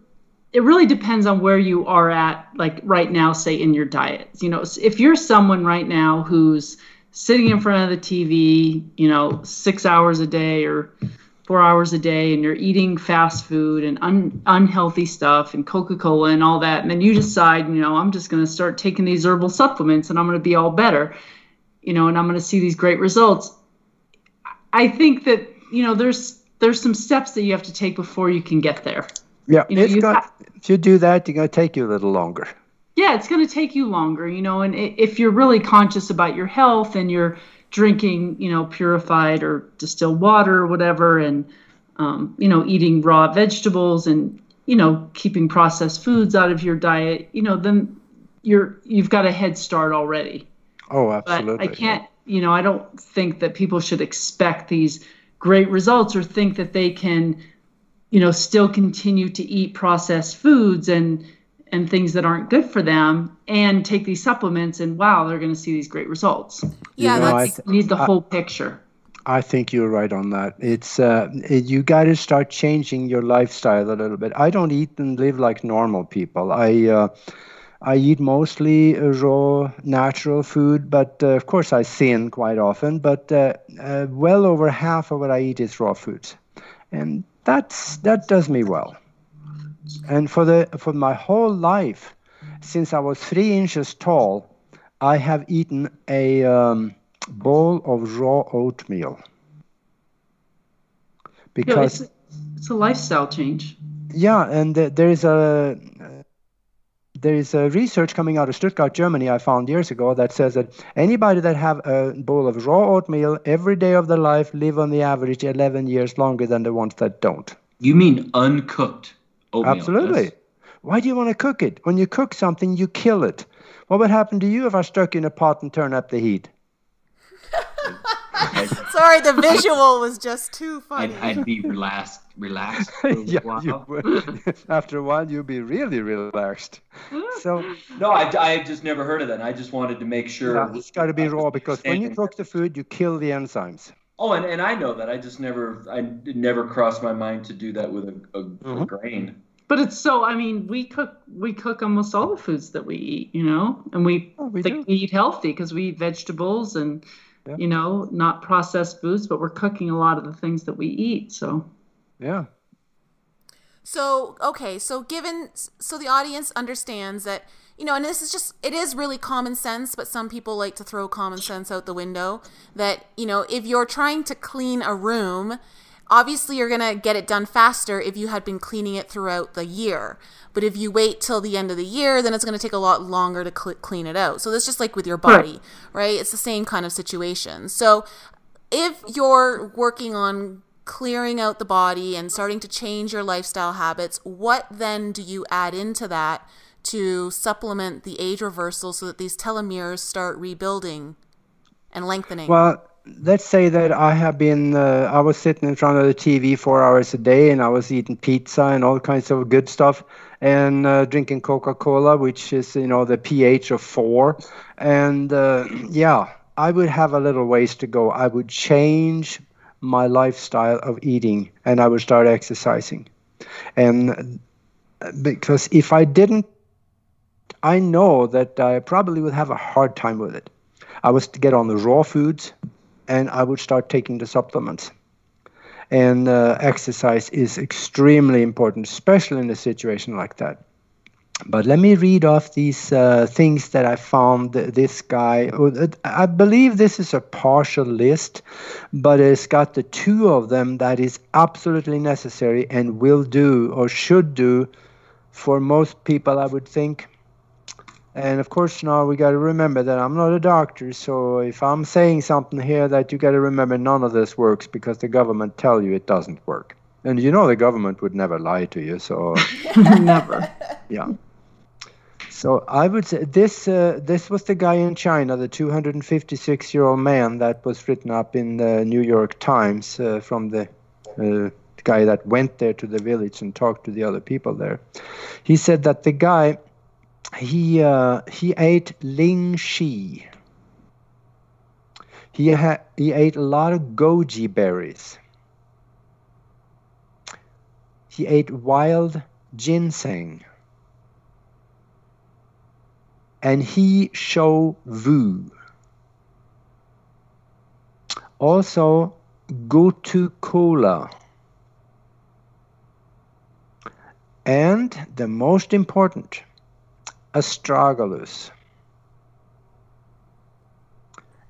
it really depends on where you are at like right now say in your diet. You know if you're someone right now who's sitting in front of the TV, you know, six hours a day or four hours a day, and you're eating fast food and un- unhealthy stuff and Coca Cola and all that, and then you decide, you know, I'm just going to start taking these herbal supplements and I'm going to be all better, you know, and I'm going to see these great results. I think that you know there's there's some steps that you have to take before you can get there. Yeah, you know, you got, if you do that, you're going to take you a little longer yeah, it's going to take you longer, you know, and if you're really conscious about your health and you're drinking, you know, purified or distilled water or whatever, and, um, you know, eating raw vegetables and, you know, keeping processed foods out of your diet, you know, then you're, you've got a head start already. Oh, absolutely. But I can't, you know, I don't think that people should expect these great results or think that they can, you know, still continue to eat processed foods and, and things that aren't good for them and take these supplements and wow they're going to see these great results. Yeah you know, that's, th- need the I, whole picture. I think you're right on that. It's uh, you got to start changing your lifestyle a little bit. I don't eat and live like normal people. I uh, I eat mostly raw, natural food, but uh, of course I sin quite often. But uh, uh, well over half of what I eat is raw foods and that's that does me well. And for the for my whole life, since I was three inches tall, I have eaten a um, bowl of raw oatmeal. Because yeah, it's, it's, a lifestyle change. Yeah, and uh, there is a there is a research coming out of Stuttgart, Germany, I found years ago that says that anybody that have a bowl of raw oatmeal every day of their life live on the average 11 years longer than the ones that don't. You mean uncooked oatmeal? Absolutely. Yes. Why do you want to cook it? When you cook something, you kill it. What would happen to you if I stuck you in a pot and turned up the heat? Sorry, the visual was just too funny. I'd, I'd be relaxed, relaxed. yeah, would. after a while, you'd be really relaxed. So no, I, I just never heard of that. I just wanted to make sure. Yeah, it's got to be raw because when you cook the food, you kill the enzymes. Oh, and, and I know that. I just never, I never crossed my mind to do that with a, a, mm-hmm. a grain. But it's so. I mean, we cook we cook almost all the foods that we eat, you know, and we, oh, we, we eat healthy because we eat vegetables and yeah. you know, not processed foods, but we're cooking a lot of the things that we eat. So, yeah. So, okay, so given, so the audience understands that, you know, and this is just, it is really common sense, but some people like to throw common sense out the window that, you know, if you're trying to clean a room, obviously you're going to get it done faster if you had been cleaning it throughout the year. But if you wait till the end of the year, then it's going to take a lot longer to cl- clean it out. So that's just like with your body, right. right? It's the same kind of situation. So if you're working on clearing out the body and starting to change your lifestyle habits, what then do you add into that to supplement the age reversal so that these telomeres start rebuilding and lengthening? Well, let's say that I have been, uh, I was sitting in front of the TV four hours a day and I was eating pizza and all kinds of good stuff and uh, drinking Coca Cola, which is, you know, the pH of four. And uh, yeah, I would have a little ways to go. I would change my lifestyle of eating and I would start exercising. And uh, because if I didn't, I know that I probably would have a hard time with it. I was to get on the raw foods and I would start taking the supplements. And uh, exercise is extremely important, especially in a situation like that. But let me read off these uh, things that I found. This guy, uh, I believe this is a partial list, but it's got the two of them that is absolutely necessary and will do or should do for most people, I would think. And of course, now we got to remember that I'm not a doctor. So if I'm saying something here, that you got to remember none of this works because the government tell you it doesn't work. And you know the government would never lie to you. So never. Yeah. So I would say this uh, this was the guy in China, the 256 year old man that was written up in the New York Times uh, from the uh, guy that went there to the village and talked to the other people there. He said that the guy he uh, he ate lingzhi. He had he ate a lot of goji berries. He ate wild ginseng. And he shou wu. Also, gotu kola. And the most important, astragalus.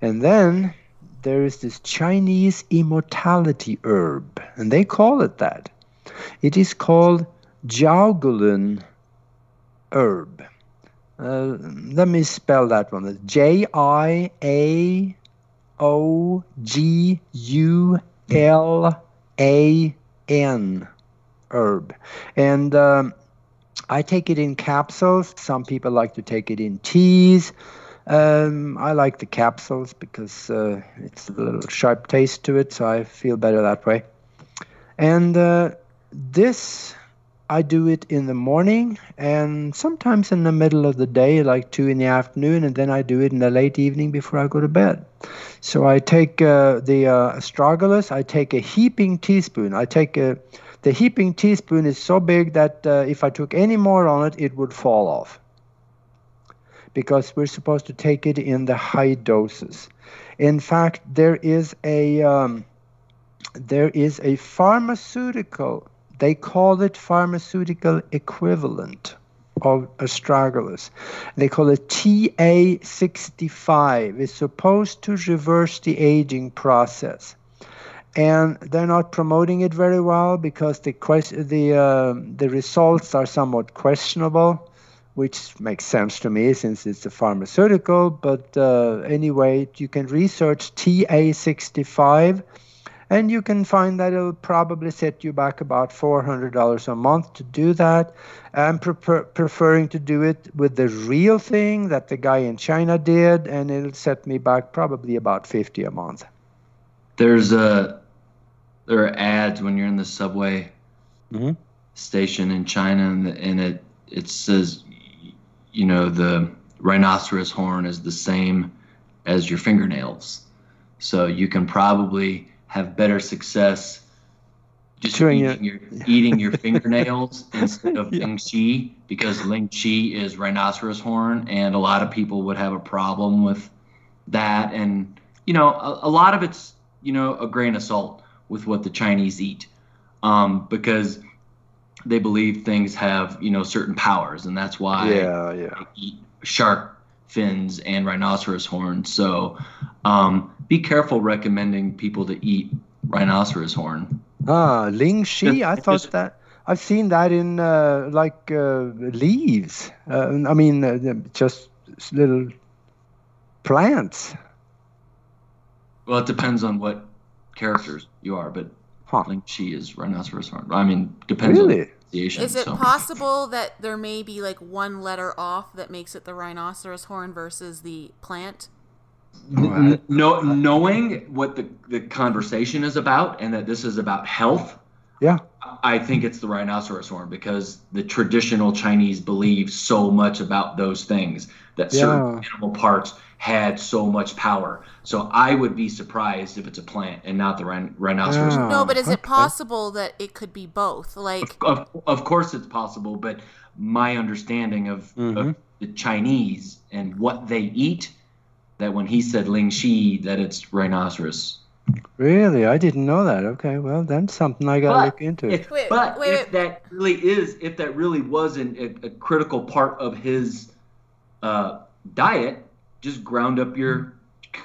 And then there is this Chinese immortality herb, and they call it that. It is called Jiaogulan herb. Uh, let me spell that one. J I A O G U L A N herb. And um, I take it in capsules. Some people like to take it in teas. Um, I like the capsules because uh, it's a little sharp taste to it, so I feel better that way. And uh, this, I do it in the morning and sometimes in the middle of the day, like two in the afternoon, and then I do it in the late evening before I go to bed. So I take uh, the uh, astragalus, I take a heaping teaspoon. I take a the heaping teaspoon is so big that uh, if I took any more on it, it would fall off. Because we're supposed to take it in the high doses. In fact, there is a um, there is a pharmaceutical, they call it pharmaceutical equivalent of astragalus. They call it TA65. It's supposed to reverse the aging process. And they're not promoting it very well because the the uh, the results are somewhat questionable, which makes sense to me since it's a pharmaceutical. But uh, anyway, you can research TA65 and you can find that it'll probably set you back about $400 a month to do that. I'm prefer- preferring to do it with the real thing that the guy in China did, and it'll set me back probably about 50 a month. There's a there are ads when you're in the subway mm-hmm. station in China, and, the, and it it says, you know, the rhinoceros horn is the same as your fingernails, so you can probably have better success just Chewing eating your, eating your fingernails instead of yeah. Ling Chi because Ling Chi is rhinoceros horn, and a lot of people would have a problem with that. And you know, a, a lot of it's you know a grain of salt with what the Chinese eat um, because they believe things have you know certain powers, and that's why yeah, yeah. they eat shark fins and rhinoceros horns. So um, be careful recommending people to eat rhinoceros horn. Ah, Ling Shi. I thought that I've seen that in uh, like uh, leaves. Uh, I mean, uh, just little plants. Well, it depends on what characters you are, but huh. Ling Chi is rhinoceros horn. I mean, depends really? on is it so. possible that there may be like one letter off that makes it the rhinoceros horn versus the plant? no, knowing what the, the conversation is about and that this is about health, yeah, I think it's the rhinoceros horn because the traditional Chinese believe so much about those things that certain animal parts had so much power. So I would be surprised if it's a plant and not the rhin- rhinoceros. Oh, no, but is okay. it possible that it could be both? Like, of, of, of course it's possible, but my understanding of, mm-hmm. of, the Chinese and what they eat, that when he said Ling Chi, that it's rhinoceros. Really, I didn't know that. Okay, well then something I got to look into. If, wait, but wait, if wait. that really is, if that really wasn't a, a critical part of his uh, diet, just ground up your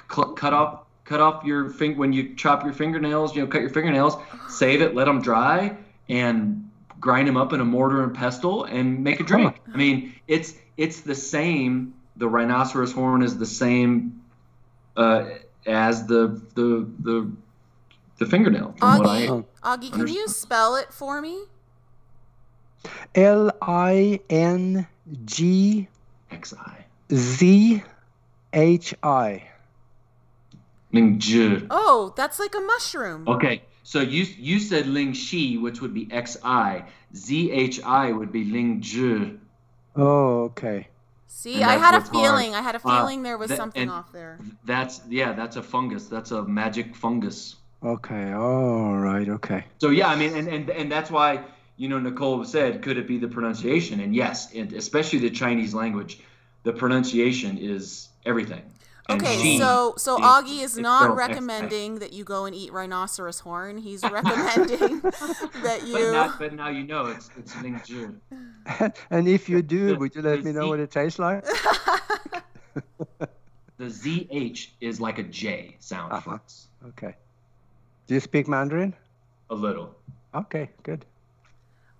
cut off cut off your finger when you chop your fingernails you know cut your fingernails save it let them dry and grind them up in a mortar and pestle and make a drink. I mean it's it's the same the rhinoceros horn is the same uh, as the the the the fingernail from Aage, Aage, can you spell it for me? L I N G X I. Z H I. Ling Zhi. Oh, that's like a mushroom. Okay, so you you said Ling Shi, which would be X I. Z H I would be Ling Zhi. Oh, okay. See, I had a feeling. Hard. I had a feeling uh, there was something off there. That's yeah, that's a fungus. That's a magic fungus. Okay. All right. Okay. So yeah, I mean, and and and that's why you know Nicole said, could it be the pronunciation? And yes, and especially the Chinese language, the pronunciation is everything. okay, so so Aage is not recommending that you go and eat rhinoceros horn. He's recommending that you. But now, but now you know it's it's Ling Zhi. and if you do, the, would you let me know Z- what it tastes like? the ZH is like a J sound. Uh-huh. Okay. Do you speak Mandarin? A little. Okay, good.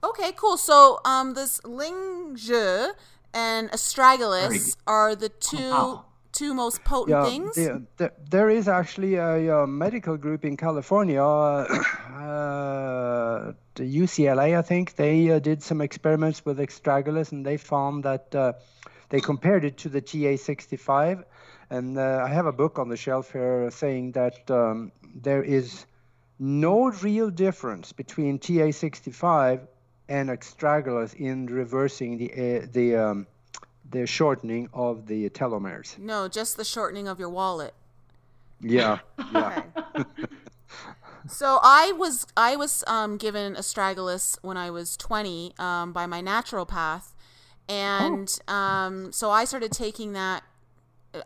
Okay, cool. So um, this Ling Zhi and astragalus are the two two most potent yeah, things. The, there is actually a, a, medical group in California, uh, the UCLA, I think. They uh, did some experiments with astragalus, and they found that uh, they compared it to the TA65. And uh, I have a book on the shelf here saying that um, there is no real difference between TA65 and astragalus in reversing the uh, the um, the shortening of the telomeres. No, just the shortening of your wallet. Yeah, yeah. so I was I was um, given astragalus when I was 20 um, by my naturopath, and oh. um, so I started taking that.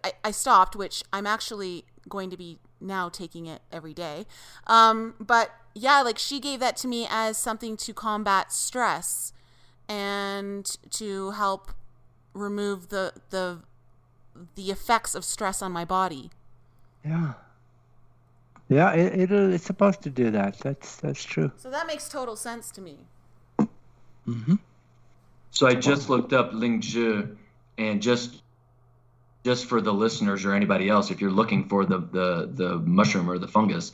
I, I stopped, which I'm actually going to be now taking it every day. Um, but yeah, like she gave that to me as something to combat stress and to help remove the the the effects of stress on my body. Yeah. Yeah, it, it it's supposed to do that. That's that's true. So that makes total sense to me. Mm-hmm. So I just looked up Ling Zhi, and just just for the listeners or anybody else, if you're looking for the the the mushroom or the fungus,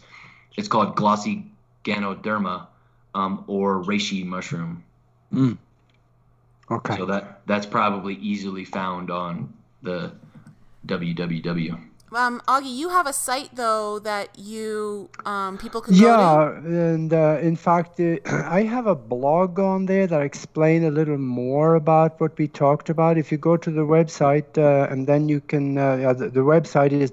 it's called glossy ganoderma um, or reishi mushroom. Mm. Okay. So that that's probably easily found on the www. Um, Aage, you have a site though that you um, people can go to. yeah, and uh, in fact, uh, I have a blog on there that explain a little more about what we talked about. If you go to the website, uh, and then you can, uh, yeah, the, the, website is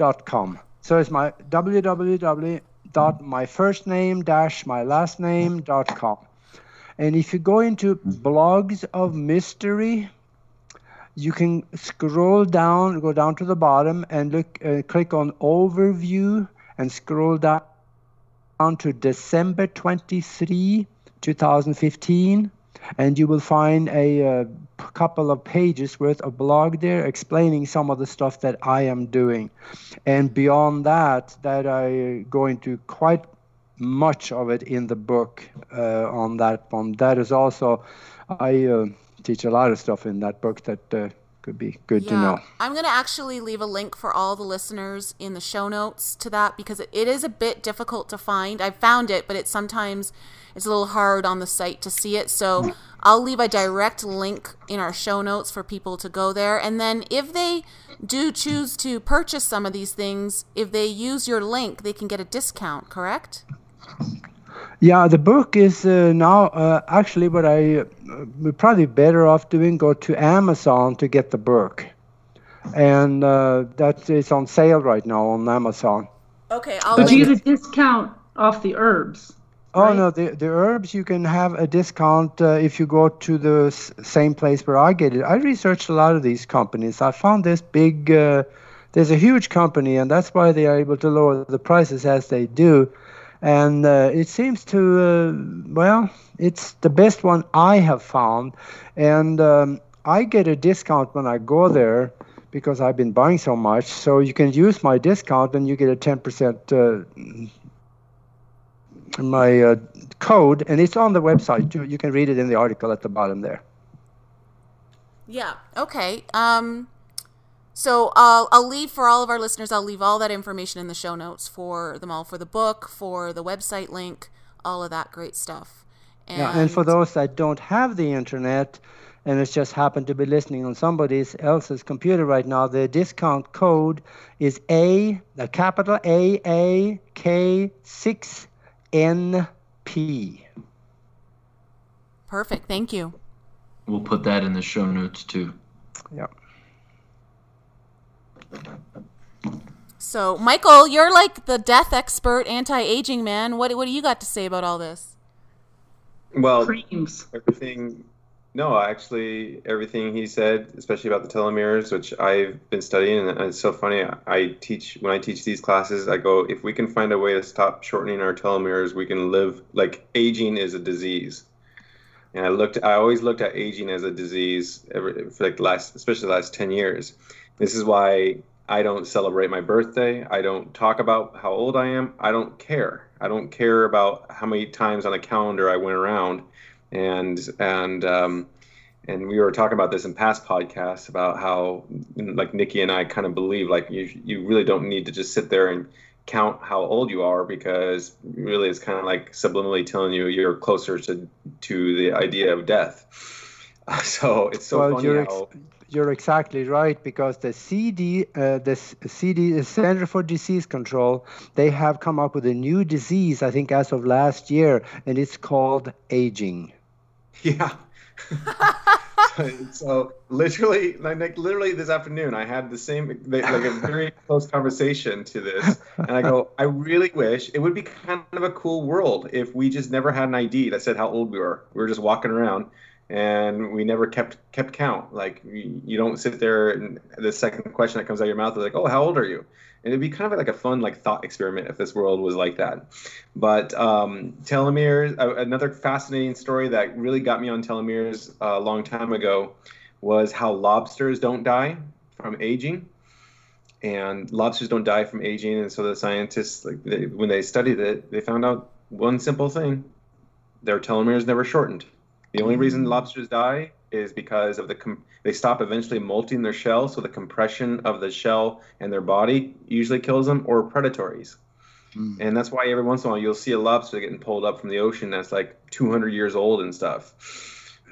www.aage-nost.com. So it's my www dot my first name dash my last name dot com. And if you go into blogs of mystery, you can scroll down, go down to the bottom, and look, uh, click on overview, and scroll down to December 23, 2015 and you will find a, a, uh, couple of pages worth of blog there explaining some of the stuff that I am doing. And beyond that, that I go into quite much of it in the book uh, on that one. That is also, I uh, teach a lot of stuff in that book that uh, could be good yeah. to know. I'm going to actually leave a link for all the listeners in the show notes to that because it is a bit difficult to find. I found it, but it's sometimes it's a little hard on the site to see it. So I'll leave a direct link in our show notes for people to go there. And then if they do choose to purchase some of these things, if they use your link, they can get a discount, correct? Yeah, the book is uh, now uh, actually what I uh, probably better off doing go to Amazon to get the book, and uh, that is on sale right now on Amazon. Okay, I'll. But you get a discount off the herbs. Oh right? no, the the herbs you can have a discount uh, if you go to the s- same place where I get it. I researched a lot of these companies. I found this big. Uh, there's a huge company, and that's why they are able to lower the prices as they do. And uh, it seems to, uh, well, it's the best one I have found, and um, I get a discount when I go there because I've been buying so much. So you can use my discount, and you get a ten percent uh, my uh, code, and it's on the website. You, you can read it in the article at the bottom there. Yeah. Okay. Um, so I'll I'll leave for all of our listeners. I'll leave all that information in the show notes for them all for the book, for the website link, all of that great stuff. And yeah, and for those that don't have the internet, and it's just happened to be listening on somebody else's computer right now, the discount code is A, the capital A A K six NP. Perfect. Thank you. We'll put that in the show notes too. Yep. So, Michael, you're like the death expert, anti-aging man. What what do you got to say about all this? Well, Creams. everything no, actually, everything he said, especially about the telomeres, which I've been studying, and it's so funny. I teach when I teach these classes. I go, if we can find a way to stop shortening our telomeres, we can live. Like aging is a disease, and I looked. I always looked at aging as a disease every, for like the last, especially the last ten years. This is why I don't celebrate my birthday. I don't talk about how old I am. I don't care. I don't care about how many times on a calendar I went around and and um, and we were talking about this in past podcasts about how like Nikki and I kind of believe like you you really don't need to just sit there and count how old you are because really it's kind of like subliminally telling you you're closer to to the idea of death. So it's so well, funny you're how. You're exactly right because the CD, uh, the CD, the Center for Disease Control, they have come up with a new disease, I think, as of last year, and it's called aging. Yeah. so, so, literally, like literally this afternoon, I had the same like a very close conversation to this, and I go, I really wish it would be kind of a cool world if we just never had an ID that said how old we were. We were just walking around, and we never kept kept count. Like you, you don't sit there and the second question that comes out of your mouth is like, oh, how old are you? And it'd be kind of like a fun like thought experiment if this world was like that. But um, telomeres uh, another fascinating story that really got me on telomeres uh, a long time ago was how lobsters don't die from aging. And lobsters don't die from aging. And so the scientists like they, when they studied it they found out one simple thing. Their telomeres never shortened. The only reason lobsters die is because of the com- they stop eventually molting their shell, so the compression of the shell and their body usually kills them, or predatories. Mm. And that's why every once in a while you'll see a lobster getting pulled up from the ocean that's like 200 years old and stuff.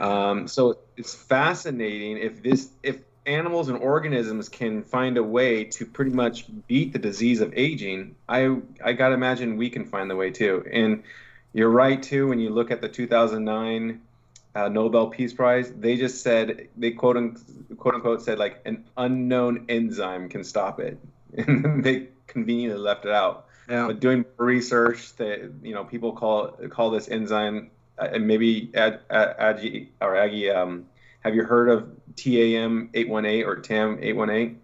Um, so it's fascinating if this if animals and organisms can find a way to pretty much beat the disease of aging. I I gotta imagine we can find the way too. And you're right too when you look at the 2009 uh, Nobel Peace Prize, they just said they quote unquote, unquote said like an unknown enzyme can stop it, and they conveniently left it out. Yeah. But doing research, that you know people call call this enzyme, uh, and maybe Ad, Aggie or Aggie, um, have you heard of TAM eight one eight or TAM eight one eight?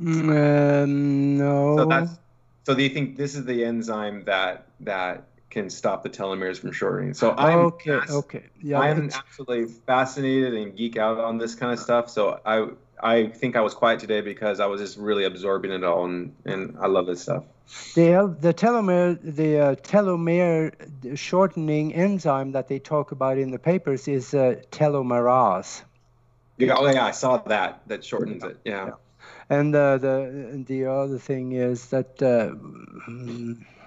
Mm, um, no. So that's so they think this is the enzyme that that can stop the telomeres from shortening. So I'm okay, okay, yeah, I'm absolutely fascinated and geek out on this kind of stuff. So I I think I was quiet today because I was just really absorbing it all, and, and I love this stuff. The the telomere the uh, telomere shortening enzyme that they talk about in the papers is uh, telomerase. Yeah, oh yeah, I saw that. That shortens it. Yeah. yeah. And uh, the the other thing is that uh,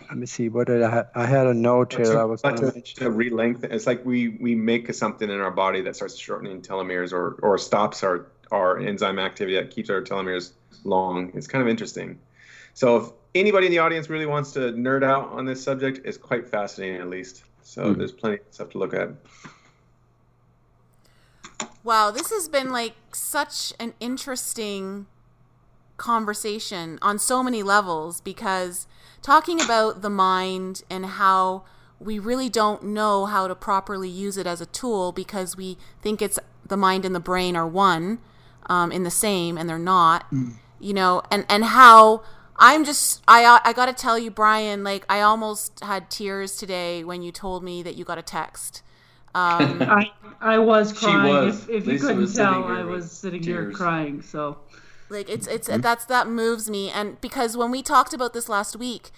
let me see. What did I? Ha- I had a note here. To, I was to, to re-lengthen. It's like we we make something in our body that starts shortening telomeres or or stops our our enzyme activity that keeps our telomeres long. It's kind of interesting. So if anybody in the audience really wants to nerd out on this subject, it's quite fascinating at least. So mm. there's plenty of stuff to look at. Wow, this has been like such an interesting conversation on so many levels because talking about the mind and how we really don't know how to properly use it as a tool because we think it's the mind and the brain are one um, in the same and they're not mm. you know and and how i'm just i i gotta tell you brian like i almost had tears today when you told me that you got a text um, I, I was crying. Was. If, if you couldn't tell, I was sitting tears. here crying. So like it's it's mm-hmm. that's that moves me and because when we talked about this last week,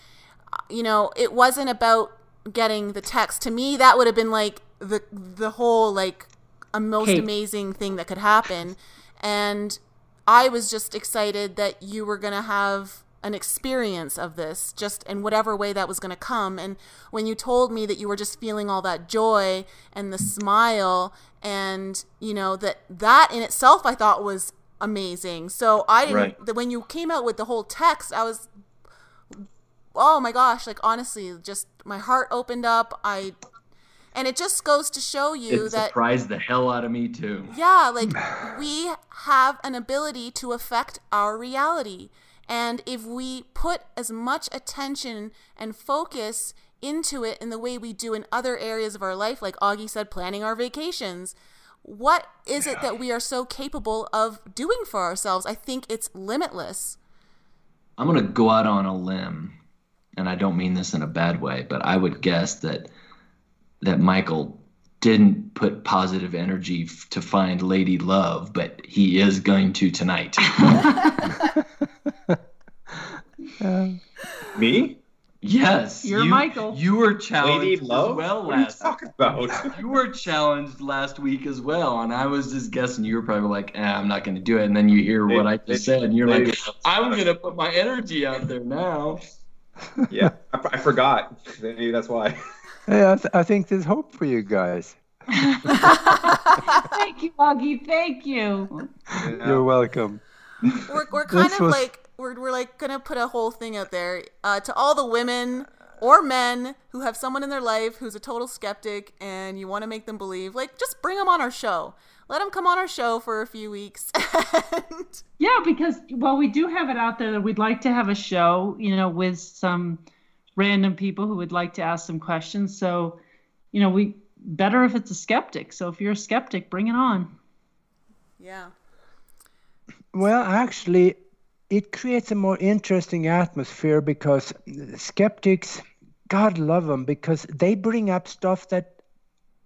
you know, it wasn't about getting the text. To me, that would have been like the the whole like a most amazing thing that could happen. And I was just excited that you were going to have an experience of this just in whatever way that was going to come and when you told me that you were just feeling all that joy and the smile and you know that that in itself I thought was amazing. So I didn't. Right. when you came out with the whole text, I was, oh my gosh! Like honestly, just my heart opened up. I, and it just goes to show you it that surprised the hell out of me too. Yeah, like we have an ability to affect our reality, and if we put as much attention and focus into it in the way we do in other areas of our life, like Aage said, planning our vacations what is yeah. it that we are so capable of doing for ourselves? I think it's limitless. I'm going to go out on a limb, and I don't mean this in a bad way, but I would guess that that Michael didn't put positive energy f- to find Lady Love, but he is going to tonight. Me? Yes, you're you, Michael. You were challenged Lady Love? as well what last. What about? you were challenged last week as well, and I was just guessing. You were probably like, eh, "I'm not going to do it," and then you hear what I just said, and you're like, "I'm going to put my energy out there now." Yeah, I, I forgot. Maybe that's why. Hey, I, th- I think there's hope for you guys. Thank you, Aage. Thank you. You're welcome. We're, we're kind this of was... like we're, we're like gonna put a whole thing out there uh, to all the women or men who have someone in their life who's a total skeptic and you want to make them believe like just bring them on our show let them come on our show for a few weeks. yeah, because well, we do have it out there that we'd like to have a show, you know, with some random people who would like to ask some questions. So, you know, we better if it's a skeptic. So if you're a skeptic, bring it on. Yeah. Well, actually, it creates a more interesting atmosphere because skeptics, God love them, because they bring up stuff that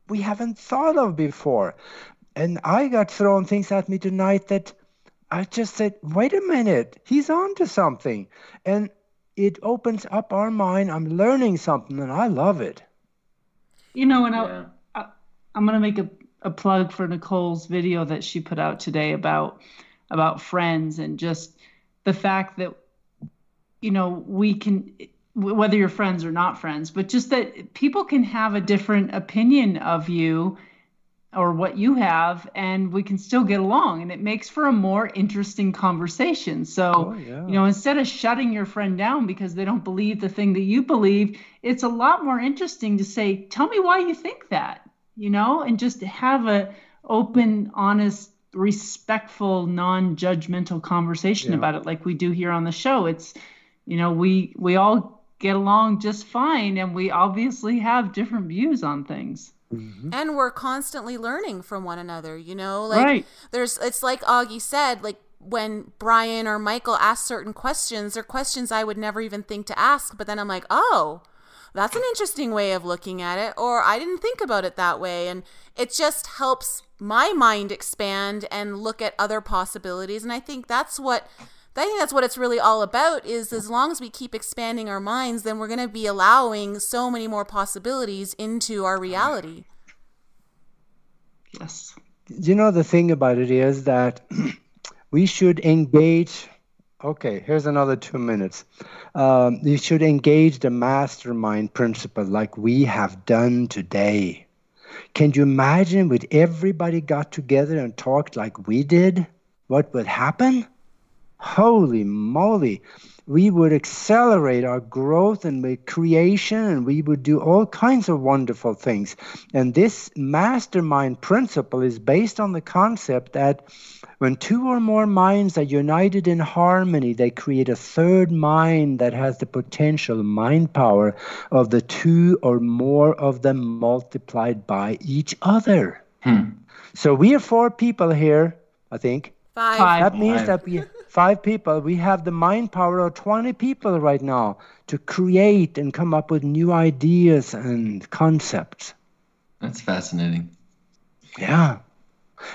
we haven't thought of before. And I got thrown things at me tonight that I just said, wait a minute, he's on to something. And it opens up our mind. I'm learning something and I love it. You know, and yeah. I, I, I'm going to make a, a plug for Nicole's video that she put out today about about friends and just the fact that you know we can whether you're friends or not friends but just that people can have a different opinion of you or what you have and we can still get along and it makes for a more interesting conversation so oh, yeah. you know instead of shutting your friend down because they don't believe the thing that you believe it's a lot more interesting to say tell me why you think that you know and just have a open honest respectful non-judgmental conversation yeah. about it like we do here on the show it's you know we we all get along just fine and we obviously have different views on things mm-hmm. and we're constantly learning from one another you know like right. there's it's like Aage said like when brian or michael ask certain questions they're questions i would never even think to ask but then i'm like oh that's an interesting way of looking at it or i didn't think about it that way and it just helps my mind expand and look at other possibilities and i think that's what I think that's what it's really all about is as long as we keep expanding our minds then we're going to be allowing so many more possibilities into our reality. Yes. You know the thing about it is that we should engage Okay, here's another two minutes. Um, you should engage the mastermind principle like we have done today. Can you imagine with everybody got together and talked like we did? What would happen? Holy moly. We would accelerate our growth and the creation, and we would do all kinds of wonderful things. And this mastermind principle is based on the concept that when two or more minds are united in harmony, they create a third mind that has the potential mind power of the two or more of them multiplied by each other. Hmm. So we are four people here, I think. Five. Five. That means Five. that we five people. We have the mind power of 20 people right now to create and come up with new ideas and concepts. That's fascinating. Yeah.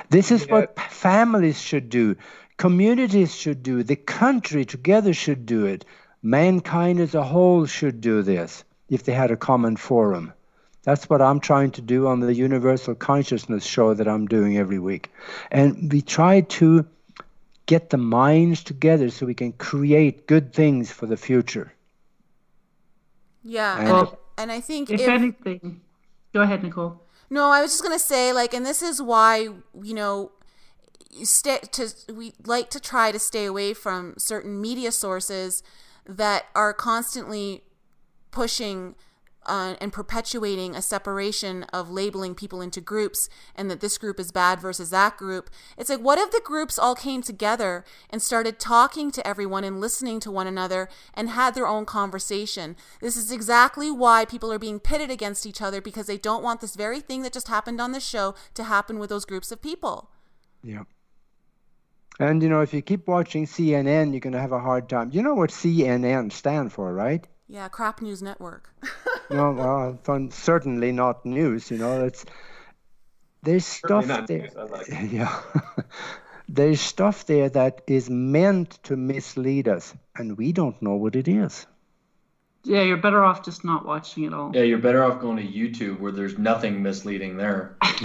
This is yeah. what families should do, communities should do, the country together should do it. Mankind as a whole should do this if they had a common forum. That's what I'm trying to do on the Universal Consciousness show that I'm doing every week. And we try to get the minds together so we can create good things for the future. Yeah. And, well, and I think if, if anything, go ahead, Nicole. No, I was just gonna say like, and this is why you know, stay to we like to try to stay away from certain media sources that are constantly pushing uh, and perpetuating a separation of labeling people into groups and that this group is bad versus that group. It's like, what if the groups all came together and started talking to everyone and listening to one another and had their own conversation? This is exactly why people are being pitted against each other because they don't want this very thing that just happened on the show to happen with those groups of people. Yeah. And you know, if you keep watching CNN, you're going to have a hard time. You know what CNN stand for, right? Yeah, crap news network. no, well, certainly not news. You know, it's there's stuff there. Like yeah, there's stuff there that is meant to mislead us, and we don't know what it is. Yeah, you're better off just not watching it all. Yeah, you're better off going to YouTube where there's nothing misleading there.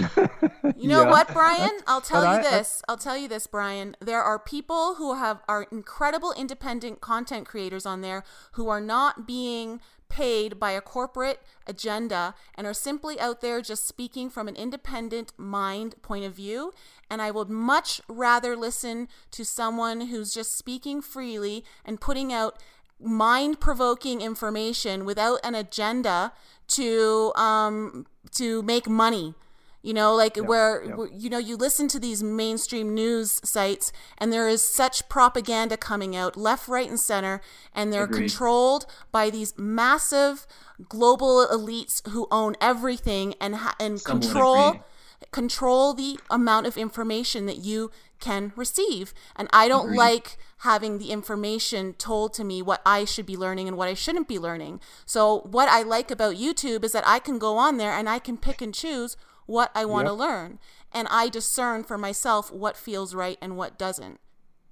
you know yeah. what, Brian? I'll tell but you I, this. I, I'll tell you this, Brian. There are people who have are incredible independent content creators on there who are not being paid by a corporate agenda and are simply out there just speaking from an independent mind point of view. And I would much rather listen to someone who's just speaking freely and putting out mind provoking information without an agenda to um, to make money. You know, like yep, where, yep. you know, you listen to these mainstream news sites and there is such propaganda coming out left, right, and center, and they're Agreed. controlled by these massive global elites who own everything and, ha- and control control the amount of information that you can receive. And I don't like having the information told to me what I should be learning and what I shouldn't be learning. So, what I like about YouTube is that I can go on there and I can pick and choose what I want to yep. learn. And I discern for myself what feels right and what doesn't.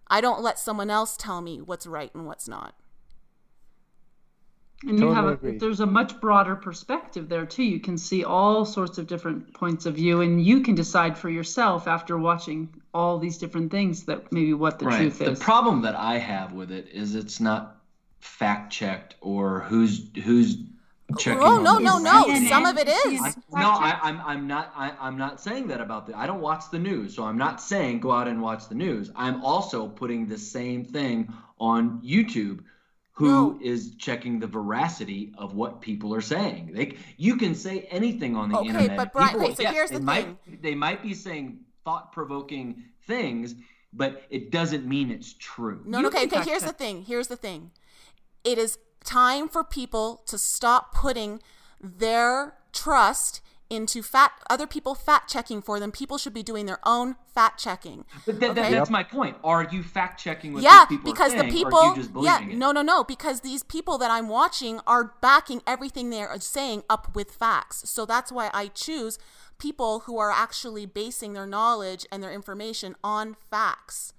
I don't let someone else tell me what's right and what's not. And totally you have a, there's a much broader perspective there too. You can see all sorts of different points of view, and you can decide for yourself after watching all these different things that maybe what the right. truth is. The problem that I have with it is it's not fact checked or who's who's checking. Oh no no no! Some of it is. I, no, I, I'm I'm not I, I'm not saying that about the. I don't watch the news, so I'm not saying go out and watch the news. I'm also putting the same thing on YouTube who no. is checking the veracity of what people are saying. Like you can say anything on the okay, internet. but Brian, people, okay, so yeah, here's the thing. Might, they might be saying thought-provoking things, but it doesn't mean it's true. No, okay, okay. Here's the thing. Here's the thing. It is time for people to stop putting their trust into fat other people fact checking for them. People should be doing their own fact checking. But th- okay? that's my point. Are you fact checking what yeah, people because saying, the people yeah it? no no no because these people that I'm watching are backing everything they're saying up with facts. So that's why I choose people who are actually basing their knowledge and their information on facts.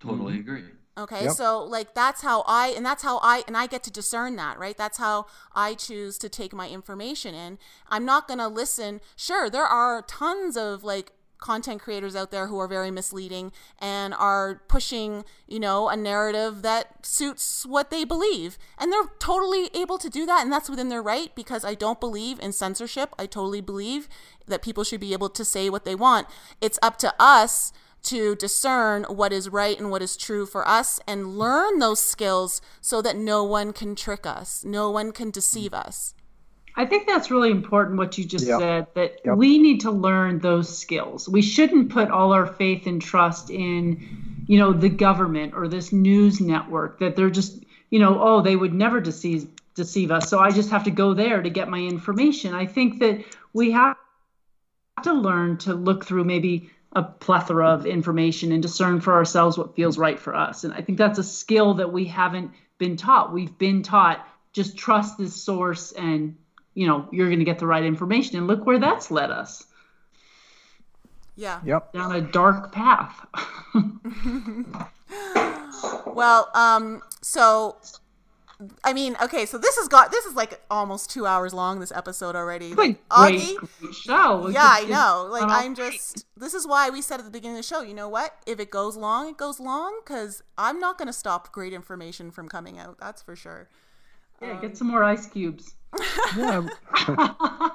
Totally mm-hmm. agree. Okay, yep. so like that's how I and that's how I and I get to discern that, right? That's how I choose to take my information in. I'm not going to listen. Sure, there are tons of like content creators out there who are very misleading and are pushing, you know, a narrative that suits what they believe. And they're totally able to do that and that's within their right because I don't believe in censorship. I totally believe that people should be able to say what they want. It's up to us to discern what is right and what is true for us and learn those skills so that no one can trick us, no one can deceive us. I think that's really important what you just yep. said that yep. we need to learn those skills. We shouldn't put all our faith and trust in, you know, the government or this news network that they're just, you know, oh, they would never deceive deceive us. So I just have to go there to get my information. I think that we have to learn to look through maybe a plethora of information and discern for ourselves what feels right for us. And I think that's a skill that we haven't been taught. We've been taught just trust this source and you know you're going to get the right information and look where that's led us. Yeah. Yep. Down a dark path. well, um so I mean, okay, so this has got this is like almost two hours long. This episode already. Like, Aage, show. Yeah, I know. Like, I'm just. This is why we said at the beginning of the show. You know what? If it goes long, it goes long. Because I'm not going to stop great information from coming out. That's for sure. Yeah, um, get some more ice cubes. yeah.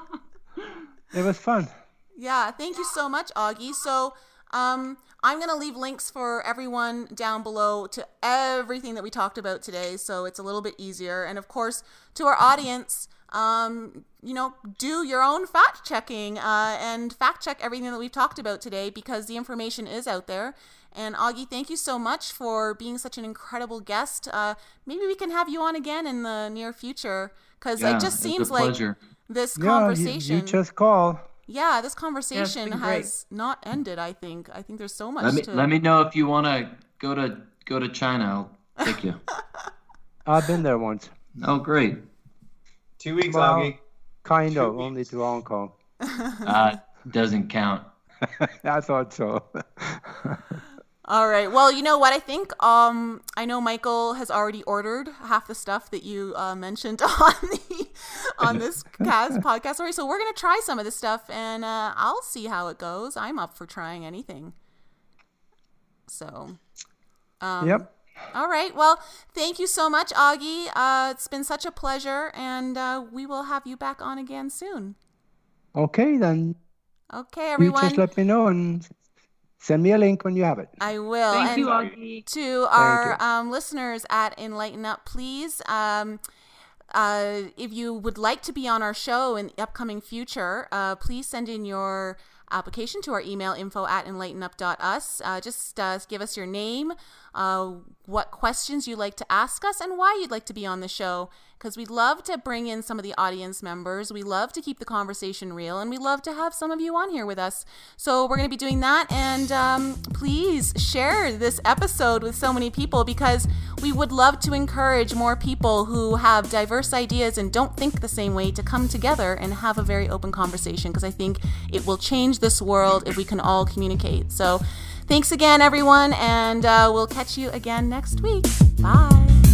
it was fun. Yeah, thank you so much, Aage. So, um, I'm going to leave links for everyone down below to everything that we talked about today, so it's a little bit easier. And of course, to our audience, um, you know, do your own fact checking uh, and fact check everything that we've talked about today because the information is out there. And Aage, thank you so much for being such an incredible guest. Uh, maybe we can have you on again in the near future because yeah, it just seems like this conversation. Yeah, you, you just call yeah, this conversation yeah, has not ended. I think. I think there's so much. Let me to... let me know if you want to go to go to China. I'll take you. I've been there once. Oh, great. Two weeks, well, Aage. Kind Two of, weeks. only to Hong Kong. uh, doesn't count. I thought so. All right. Well, you know what? I think um, I know Michael has already ordered half the stuff that you uh, mentioned on the on this cast podcast story. So we're gonna try some of this stuff, and uh, I'll see how it goes. I'm up for trying anything. So. Um, yep. All right. Well, thank you so much, Aage. Uh, it's been such a pleasure, and uh, we will have you back on again soon. Okay, then. Okay, everyone. You just let me know and Send me a link when you have it. I will. Thank and you, Aage. To our um, listeners at Enlighten Up, please. Um, uh, if you would like to be on our show in the upcoming future, uh, please send in your application to our email info at enlightenup.us. Uh, just uh, give us your name, uh, what questions you'd like to ask us, and why you'd like to be on the show. Because we'd love to bring in some of the audience members. We love to keep the conversation real, and we love to have some of you on here with us. So we're going to be doing that. And um, please share this episode with so many people because we would love to encourage more people who have diverse ideas and don't think the same way to come together and have a very open conversation because I think it will change this world if we can all communicate. So, thanks again, everyone, and uh, we'll catch you again next week. Bye.